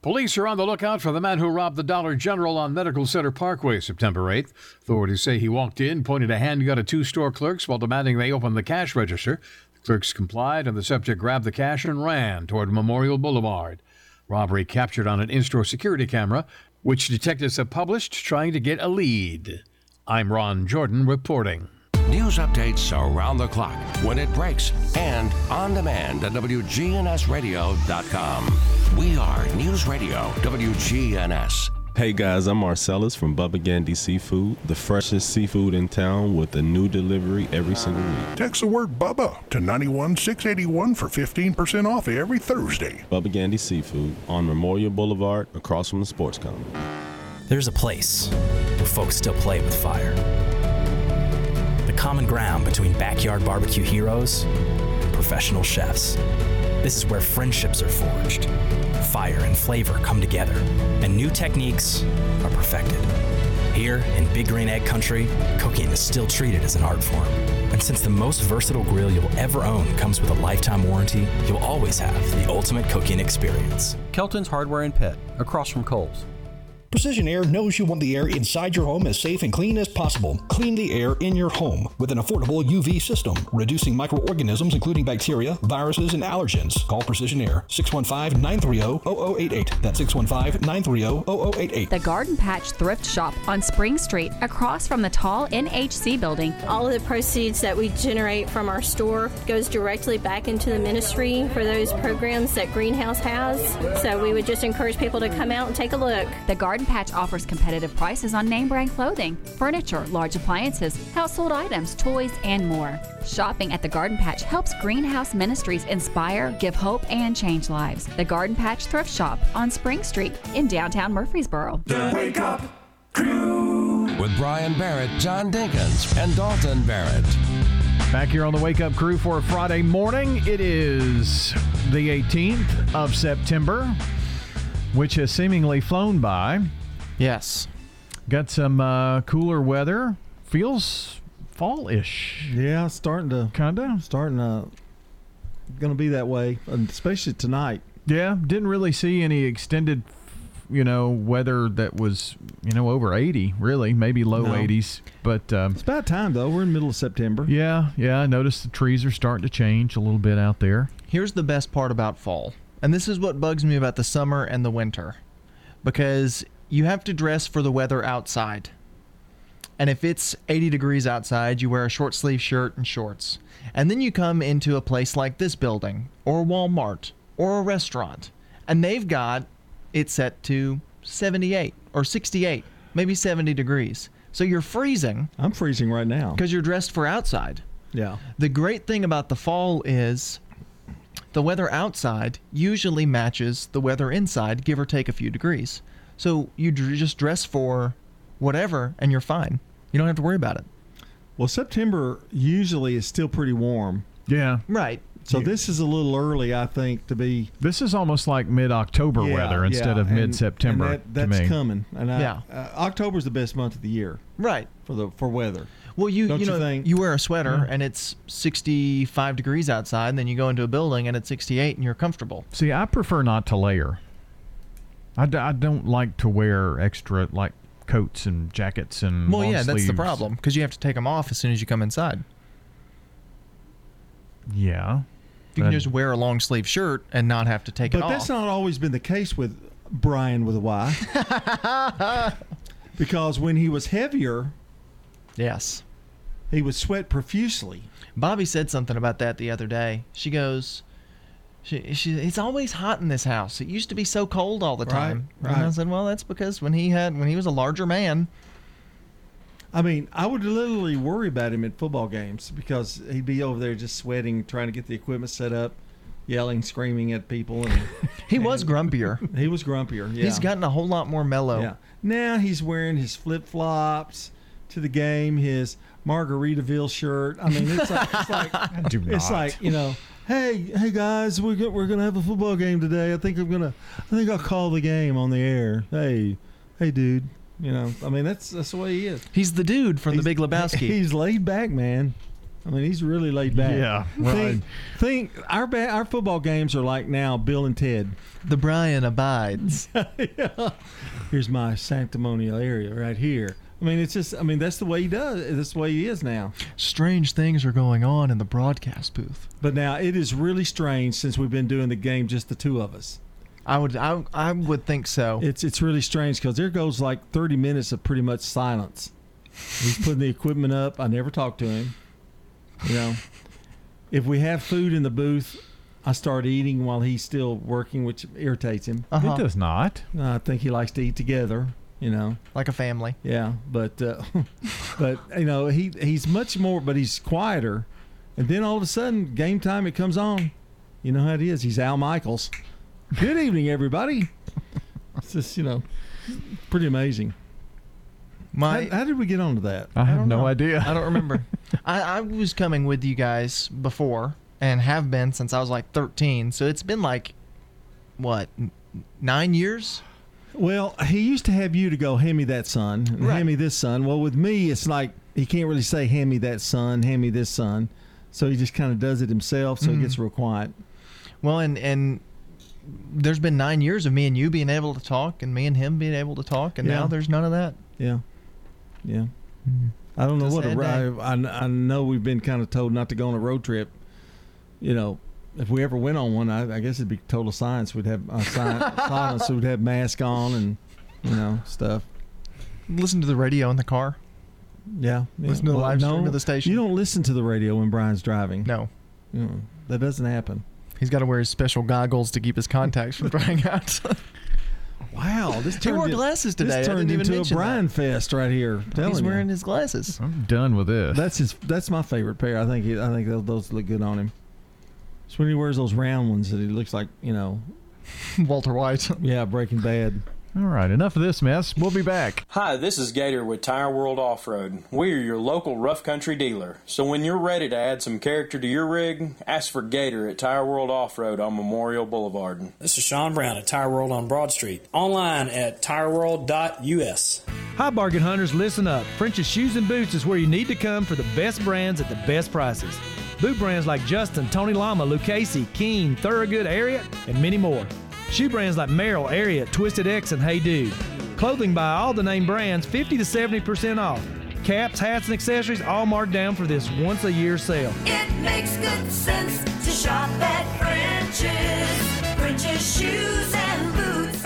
Police are on the lookout for the man who robbed the Dollar General on Medical Center Parkway September 8th. Authorities say he walked in, pointed a handgun at two store clerks while demanding they open the cash register. The clerks complied, and the subject grabbed the cash and ran toward Memorial Boulevard. Robbery captured on an in store security camera, which detectives have published trying to get a lead. I'm Ron Jordan reporting. News updates around the clock, when it breaks, and on demand at WGNSradio.com. We are News Radio WGNS. Hey guys, I'm Marcellus from Bubba Gandy Seafood, the freshest seafood in town with a new delivery every single week. Text the word Bubba to 91681 for 15% off every Thursday. Bubba Gandy Seafood on Memorial Boulevard across from the sports complex. There's a place where folks still play with fire. Common ground between backyard barbecue heroes and professional chefs. This is where friendships are forged, fire and flavor come together, and new techniques are perfected. Here in Big Green Egg Country, cooking is still treated as an art form. And since the most versatile grill you'll ever own comes with a lifetime warranty, you'll always have the ultimate cooking experience. Kelton's Hardware and Pet, across from Kohl's. Precision Air knows you want the air inside your home as safe and clean as possible. Clean the air in your home with an affordable UV system, reducing microorganisms including bacteria, viruses, and allergens. Call Precision Air 615 930 0088. That's 615 930 0088. The Garden Patch Thrift Shop on Spring Street, across from the tall NHC building. All of the proceeds that we generate from our store goes directly back into the ministry for those programs that Greenhouse has. So we would just encourage people to come out and take a look. The Garden Patch offers competitive prices on name brand clothing, furniture, large appliances, household items, toys, and more. Shopping at the Garden Patch helps Greenhouse Ministries inspire, give hope, and change lives. The Garden Patch Thrift Shop on Spring Street in downtown Murfreesboro. The Wake Up Crew with Brian Barrett, John Dinkins, and Dalton Barrett. Back here on the Wake Up Crew for a Friday morning. It is the 18th of September, which has seemingly flown by. Yes. Got some uh, cooler weather. Feels fall-ish. Yeah, starting to kinda starting to going to be that way, especially tonight. Yeah, didn't really see any extended, you know, weather that was, you know, over 80, really, maybe low No. 80s. But um, It's about time though. We're in the middle of September. yeah, yeah, I noticed the trees are starting to change a little bit out there. Here's the best part about fall. And this is what bugs me about the summer and the winter. Because you have to dress for the weather outside. And if it's 80 degrees outside, you wear a short sleeve shirt and shorts. And then you come into a place like this building, or Walmart, or a restaurant, and they've got it set to 78 or 68, maybe 70 degrees. So you're freezing. I'm freezing right now. Because you're dressed for outside. Yeah. The great thing about the fall is the weather outside usually matches the weather inside, give or take a few degrees. So you dr- just dress for whatever and you're fine. You don't have to worry about it. Well, September usually is still pretty warm. Yeah. Right. So this is a little early, I think, to be. This is almost like mid-October Yeah, weather instead yeah, of and- mid-September and that- to that's me. coming, and I, Yeah. uh, October's the best month of the year. Right. For the for weather. Well, you Don't you you know think? you wear a sweater Yeah. and it's 65 degrees outside, and then you go into a building and it's 68 and you're comfortable. See, I prefer not to layer. I, d- I don't like to wear extra like coats and jackets and. Well, yeah, that's the problem because you have to take them off as soon as you come inside. Yeah. You can just wear a long sleeve shirt and not have to take But it off. But that's not always been the case with Brian with a Y. because when he was heavier, yes, he would sweat profusely. Bobby said something about that the other day. She goes, she, she, it's always hot in this house. It used to be so cold all the time. Right, time. And I said, well, that's because when he had when he was a larger man. I mean, I would literally worry about him at football games because he'd be over there just sweating, trying to get the equipment set up, yelling, screaming at people. And He was grumpier. He was grumpier. Yeah. He's gotten a whole lot more mellow. Yeah. Now he's wearing his flip flops to the game, his Margaritaville shirt. I mean, it's like it's like Do it's not. like you know, hey hey guys, we're go- we're gonna have a football game today. I think I'm gonna I think I'll call the game on the air. Hey hey dude, you know, I mean that's that's the way he is. He's the dude from the Big Lebowski. He's laid back, man. I mean, he's really laid back. Yeah, right. Think, think our ba- our football games are like now Bill and Ted. The Brian abides. yeah. Here's my sanctimonial area right here. I mean, it's just. I mean, that's the way he does. That's the way he is now. Strange things are going on in the broadcast booth. But now it is really strange since we've been doing the game just the two of us. I would I, I would think so. It's it's really strange because there goes like 30 minutes of pretty much silence. He's putting the equipment up. I never talk to him. You know, if we have food in the booth, I start eating while he's still working, which irritates him. Uh-huh. It does not. I think he likes to eat together. You know, like a family. Yeah, but uh, but you know he he's much more, but he's quieter. And then all of a sudden, game time it comes on. You know how it is. He's Al Michaels. Good evening, everybody. It's just you know, pretty amazing. My how, how did we get onto that? I have don't no know. idea. I don't remember. I, I was coming with you guys before and have been since I was like 13. So it's been like, what, n- nine years? Well, he used to have you to go, hand me that son, and hand me this son. Well, with me, it's like he can't really say, hand me that son, hand me this son. So he just kind of does it himself. So Mhm. he gets real quiet. Well, and and there's been nine years of me and you being able to talk, and me and him being able to talk, and Yeah. now there's none of that. Yeah, yeah. I don't know a what a sad day. ro- I, I I know we've been kind of told not to go on a road trip. You know, if we ever went on one, I, I guess it'd be total science. We'd have uh, science, silence. We'd have mask on and you know stuff. Listen to the radio in the car. Yeah, yeah. Listen to the Well, live stream no, of the station. You don't listen to the radio when Brian's driving. No, Mm, that doesn't happen. He's got to wear his special goggles to keep his contacts from drying out. Wow, this He turned wore in- glasses today. This turned into a mention that. Brian fest right here. Telling He's you. wearing his glasses. I'm done with this. That's his. That's my favorite pair. I think. He, I think those, those look good on him. It's when he wears those round ones that he looks like you know. Walter White. yeah, Breaking Bad. All right, enough of this mess. We'll be back. Hi, this is Gator with Tire World Off Road. We are your local rough country dealer. So when you're ready to add some character to your rig, ask for Gator at Tire World Off Road on Memorial Boulevard. This is Sean Brown at Tire World on Broad Street. Online at tireworld.us. Hi, bargain hunters, listen up. French's Shoes and Boots is where you need to come for the best brands at the best prices. Boot brands like Justin, Tony Lama, Lucchese, Keen, Thorogood, Ariat, and many more. Shoe brands like Merrell, Ariat, Twisted X, and Hey Dude. Clothing by all the name brands, 50 to 70% off. Caps, hats, and accessories all marked down for this once a year sale. It makes good sense to shop at French's. French's shoes.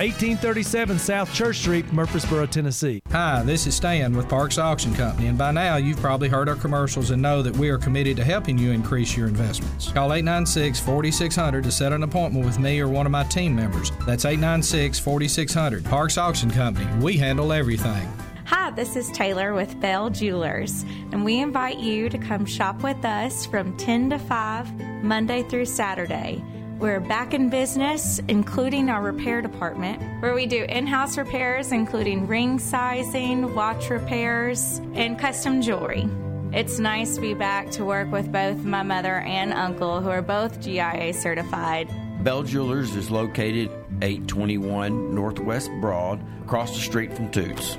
1837 South Church Street, Murfreesboro, Tennessee. Hi, this is Stan with Parks Auction Company, and by now you've probably heard our commercials and know that we are committed to helping you increase your investments. Call 896 4600 to set an appointment with me or one of my team members. That's 896 4600. Parks Auction Company, we handle everything. Hi, this is Taylor with Bell Jewelers, and we invite you to come shop with us from 10 to 5, Monday through Saturday. We're back in business, including our repair department, where we do in house repairs, including ring sizing, watch repairs, and custom jewelry. It's nice to be back to work with both my mother and uncle, who are both GIA certified. Bell Jewelers is located 821 Northwest Broad, across the street from Toots.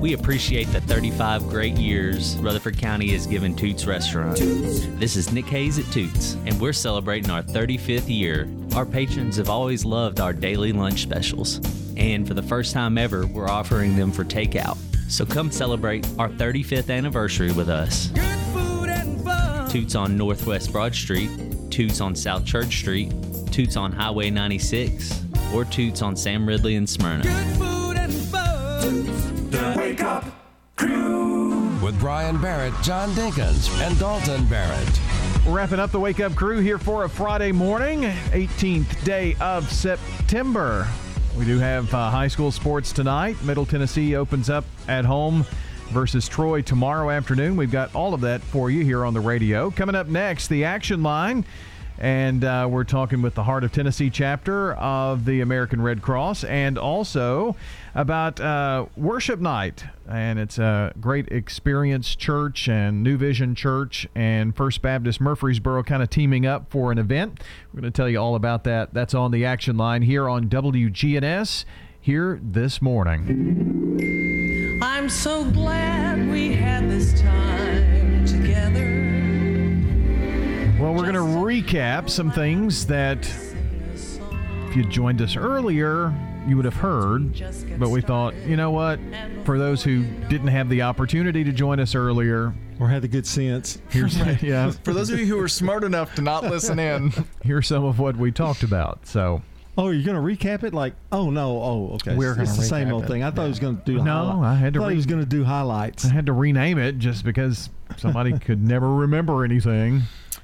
We appreciate the 35 great years Rutherford County has given Toots Restaurant. This is Nick Hayes at Toots, and we're celebrating our 35th year. Our patrons have always loved our daily lunch specials, and for the first time ever, we're offering them for takeout. So come celebrate our 35th anniversary with us. Toots on Northwest Broad Street, Toots on South Church Street, Toots on Highway 96, or Toots on Sam Ridley and Smyrna. The Wake Up Crew. With Brian Barrett, John Dinkins, and Dalton Barrett. Wrapping up the Wake Up Crew here for a Friday morning, 18th day of September. We do have uh, high school sports tonight. Middle Tennessee opens up at home versus Troy tomorrow afternoon. We've got all of that for you here on the radio. Coming up next, the action line. And uh, we're talking with the Heart of Tennessee chapter of the American Red Cross and also about uh, worship night. And it's a great experience church and New Vision Church and First Baptist Murfreesboro kind of teaming up for an event. We're going to tell you all about that. That's on the action line here on WGNS here this morning. I'm so glad we had this time together. Well, we're going to recap some things that if you joined us earlier, you would have heard. But we thought, you know what? For those who didn't have the opportunity to join us earlier, or had the good sense, here's yeah. For those of you who were smart enough to not listen in, here's some of what we talked about. So. Oh, you're going to recap it? Like, oh no, oh okay. We're it's the same old it. thing. I thought he was going to do. No, highlight- I had to I thought re- he was going to do highlights. I had to rename it just because somebody could never remember anything.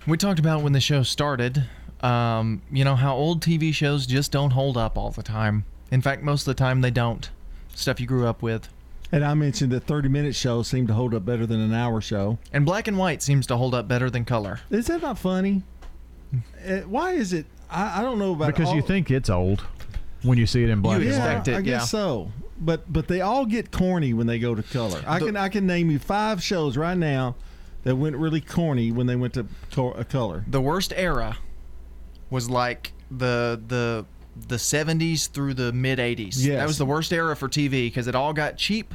We talked about when the show started. Um, you know how old TV shows just don't hold up all the time. In fact, most of the time they don't. Stuff you grew up with. And I mentioned that 30 minute shows seem to hold up better than an hour show. And black and white seems to hold up better than color. Is that not funny? Uh, why is it? I, I don't know about Because you all- think it's old when you see it in black and yeah, white. I guess so. But but they all get corny when they go to color. I can I can name you five shows right now that went really corny when they went to a color. The worst era was like the the the 70s through the mid 80s. Yes. That was the worst era for TV because it all got cheap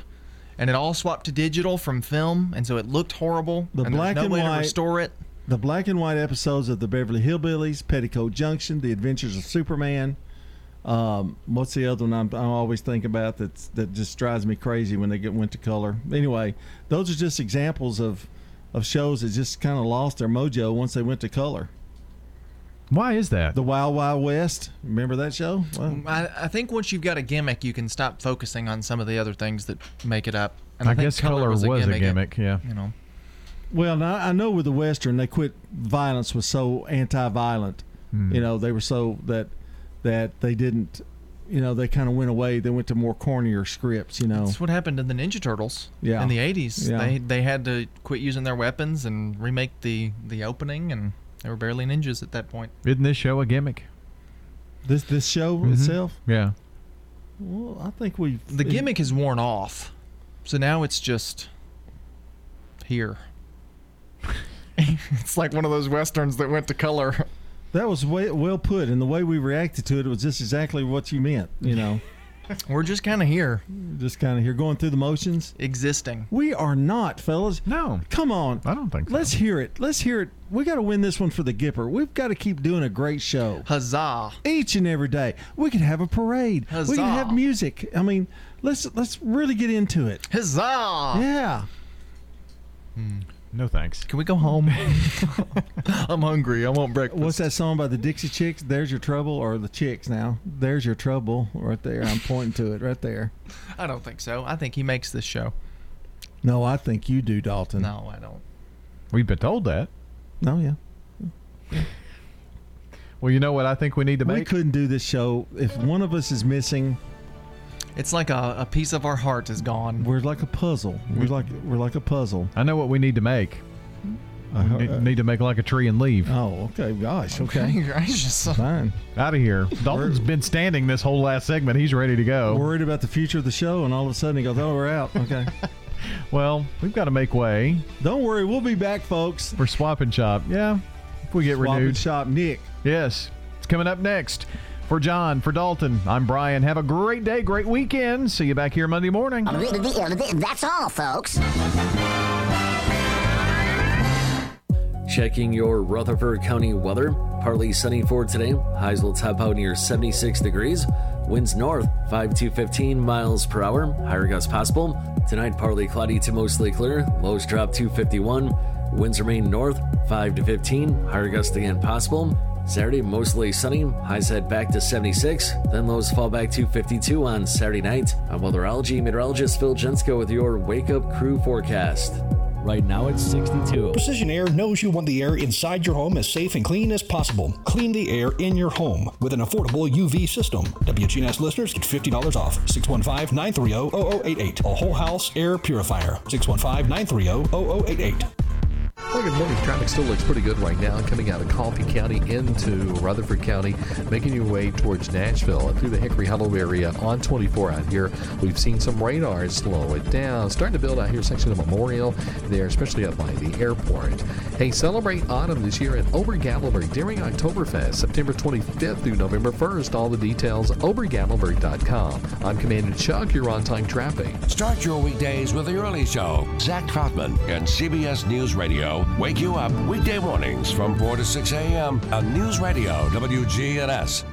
and it all swapped to digital from film and so it looked horrible The and black no and way to white- restore it. the black and white episodes of the Beverly Hillbillies, Petticoat Junction, The Adventures of Superman. Um, what's the other one I'm, I always think about that's that just drives me crazy when they get went to color. Anyway, those are just examples of of shows that just kind of lost their mojo once they went to color. Why is that? The Wild Wild West. Remember that show? Well, I, I think once you've got a gimmick, you can stop focusing on some of the other things that make it up. And I, I, guess color was, a gimmick. yeah. You know. Well, now I know with the Western, they quit. Violence was so anti-violent. Hmm. You know, they were so that that they didn't. You know, they kind of went away. They went to more cornier scripts. You know, That's what happened in the Ninja Turtles. Yeah. In the '80s, Yeah. they they had to quit using their weapons and remake the the opening, and they were barely ninjas at that point. Isn't this show a gimmick? this this show Mhm. itself. Yeah. Well, I think we The gimmick is worn off, so now it's just here. it's like one of those westerns that went to color. That was way, well put, and the way we reacted to it was just exactly what you meant. You know, We're just kind of here, just kind of here, going through the motions. existing. We are not, fellas. No. Come on. I don't think so. Let's hear it. Let's hear it. We got to win this one for the Gipper. We've got to keep doing a great show Huzzah! each and every day. We can have a parade. We Huzzah. can have music. I mean, let's let's really get into it. Huzzah! Yeah. Hmm. No thanks. Can we go home? I'm hungry. I want breakfast. What's that song by the Dixie Chicks? There's your trouble, or the Chicks now? There's your trouble, right there. I'm pointing to it right there. I don't think so. I think he makes this show. No, I think you do, Dalton. No, I don't. We've been told that. No, yeah. Well, you know what I think we need to make? We couldn't do this show if one of us is missing. It's like a, a piece of our heart is gone. We're like a puzzle. We're like we're like a puzzle. I know what we need to make. Uh, We need, need to make like a tree and leave. Oh, okay. Gosh. Okay. gracious. Fine. Out of here. Dalton's been standing this whole last segment. He's ready to go. Worried about the future of the show, and all of a sudden he goes, "Oh, we're out." Okay. Well, we've got to make way Don't worry, we'll be back, folks. for Swap and Shop. Yeah, if we get Swap and renewed. shop, Nick. Yes, it's coming up next. For John, for Dalton, I'm Brian. Have a great day, great weekend. See you back here Monday morning. That's all, folks. Checking your Rutherford County weather. Partly sunny for today. Highs will top out near 76 degrees. Winds north 5 to 15 miles per hour. Higher gusts possible. Tonight, partly cloudy to mostly clear. Lows drop to 51. Winds remain north 5 to 15. Higher gusts again possible. Saturday, mostly sunny. Highs head back to 76. Then lows fall back to 52 on Saturday night. I'm weatherology meteorologist Phil Jensko with your Wake Up Crew forecast. Right now it's 62. Precision Air knows you want the air inside your home as safe and clean as possible. Clean the air in your home with an affordable UV system. WGNS listeners get $50 off. 615-930-0088. A whole house air purifier. 615-930-0088. Good morning. Traffic still looks pretty good right now. Coming out of Coffee County into Rutherford County, making your way towards Nashville and through the Hickory Hollow area on 24 out here. We've seen some radar slow it down. Starting to build out here section of Memorial there, especially up by the airport. Hey, celebrate autumn this year at Ober Gatlinburg during Oktoberfest, September 25th through November 1st. All the details, obergatlinburg.com. I'm Commander Chuck. You're on time traffic. Start your weekdays with the early show. Zach Troutman and CBS News Radio wake you up weekday mornings from 4 to 6 a.m. on News Radio WGNS.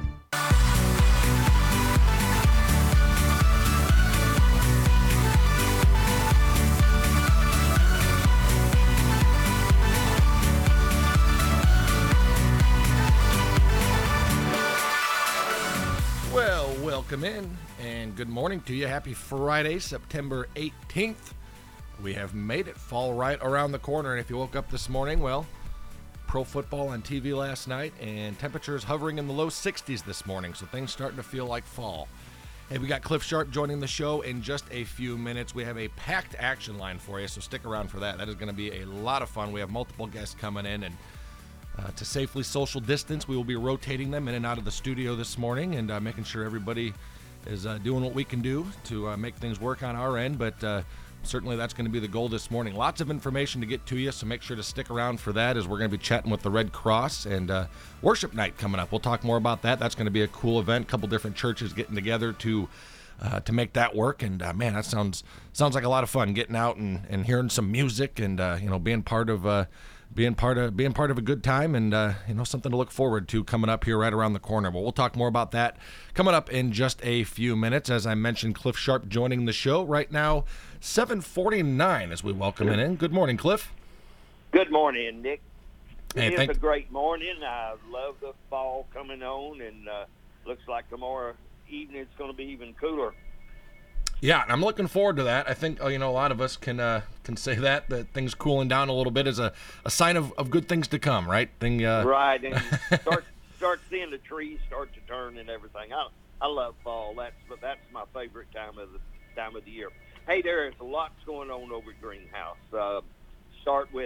Well, welcome in and good morning to you. Happy Friday, September 18th. We have made it fall right around the corner. And if you woke up this morning, well, pro football on TV last night and temperatures hovering in the low 60s this morning. So things starting to feel like fall. Hey, we got Cliff Sharp joining the show in just a few minutes. We have a packed action line for you, so stick around for that. That is going to be a lot of fun. We have multiple guests coming in and uh, to safely social distance, we will be rotating them in and out of the studio this morning and uh, making sure everybody is uh, doing what we can do to uh, make things work on our end. But uh, certainly that's going to be the goal this morning. Lots of information to get to you, so make sure to stick around for that as we're going to be chatting with the Red Cross and uh, worship night coming up. We'll talk more about that. That's going to be a cool event. A couple different churches getting together to uh, to make that work. And uh, man, that sounds sounds like a lot of fun getting out and, and hearing some music and uh, you know being part of uh, being part of being part of a good time and uh, you know something to look forward to coming up here right around the corner. But we'll talk more about that coming up in just a few minutes. As I mentioned, Cliff Sharp joining the show right now, 7:49 as we welcome him in. Good morning, Cliff. Good morning, Nick. Hey, it's thank- a great morning. I love the fall coming on, and uh, looks like tomorrow evening it's going to be even cooler. Yeah, and I'm looking forward to that. I think uh, you know a lot of us can uh, can say that that things cooling down a little bit is a, a sign of, of good things to come, right? Thing uh, right, and start start seeing the trees start to turn and everything. I I love fall. That's but that's my favorite time of the time of the year. Hey, there is lots going on over at Greenhouse. Uh, start with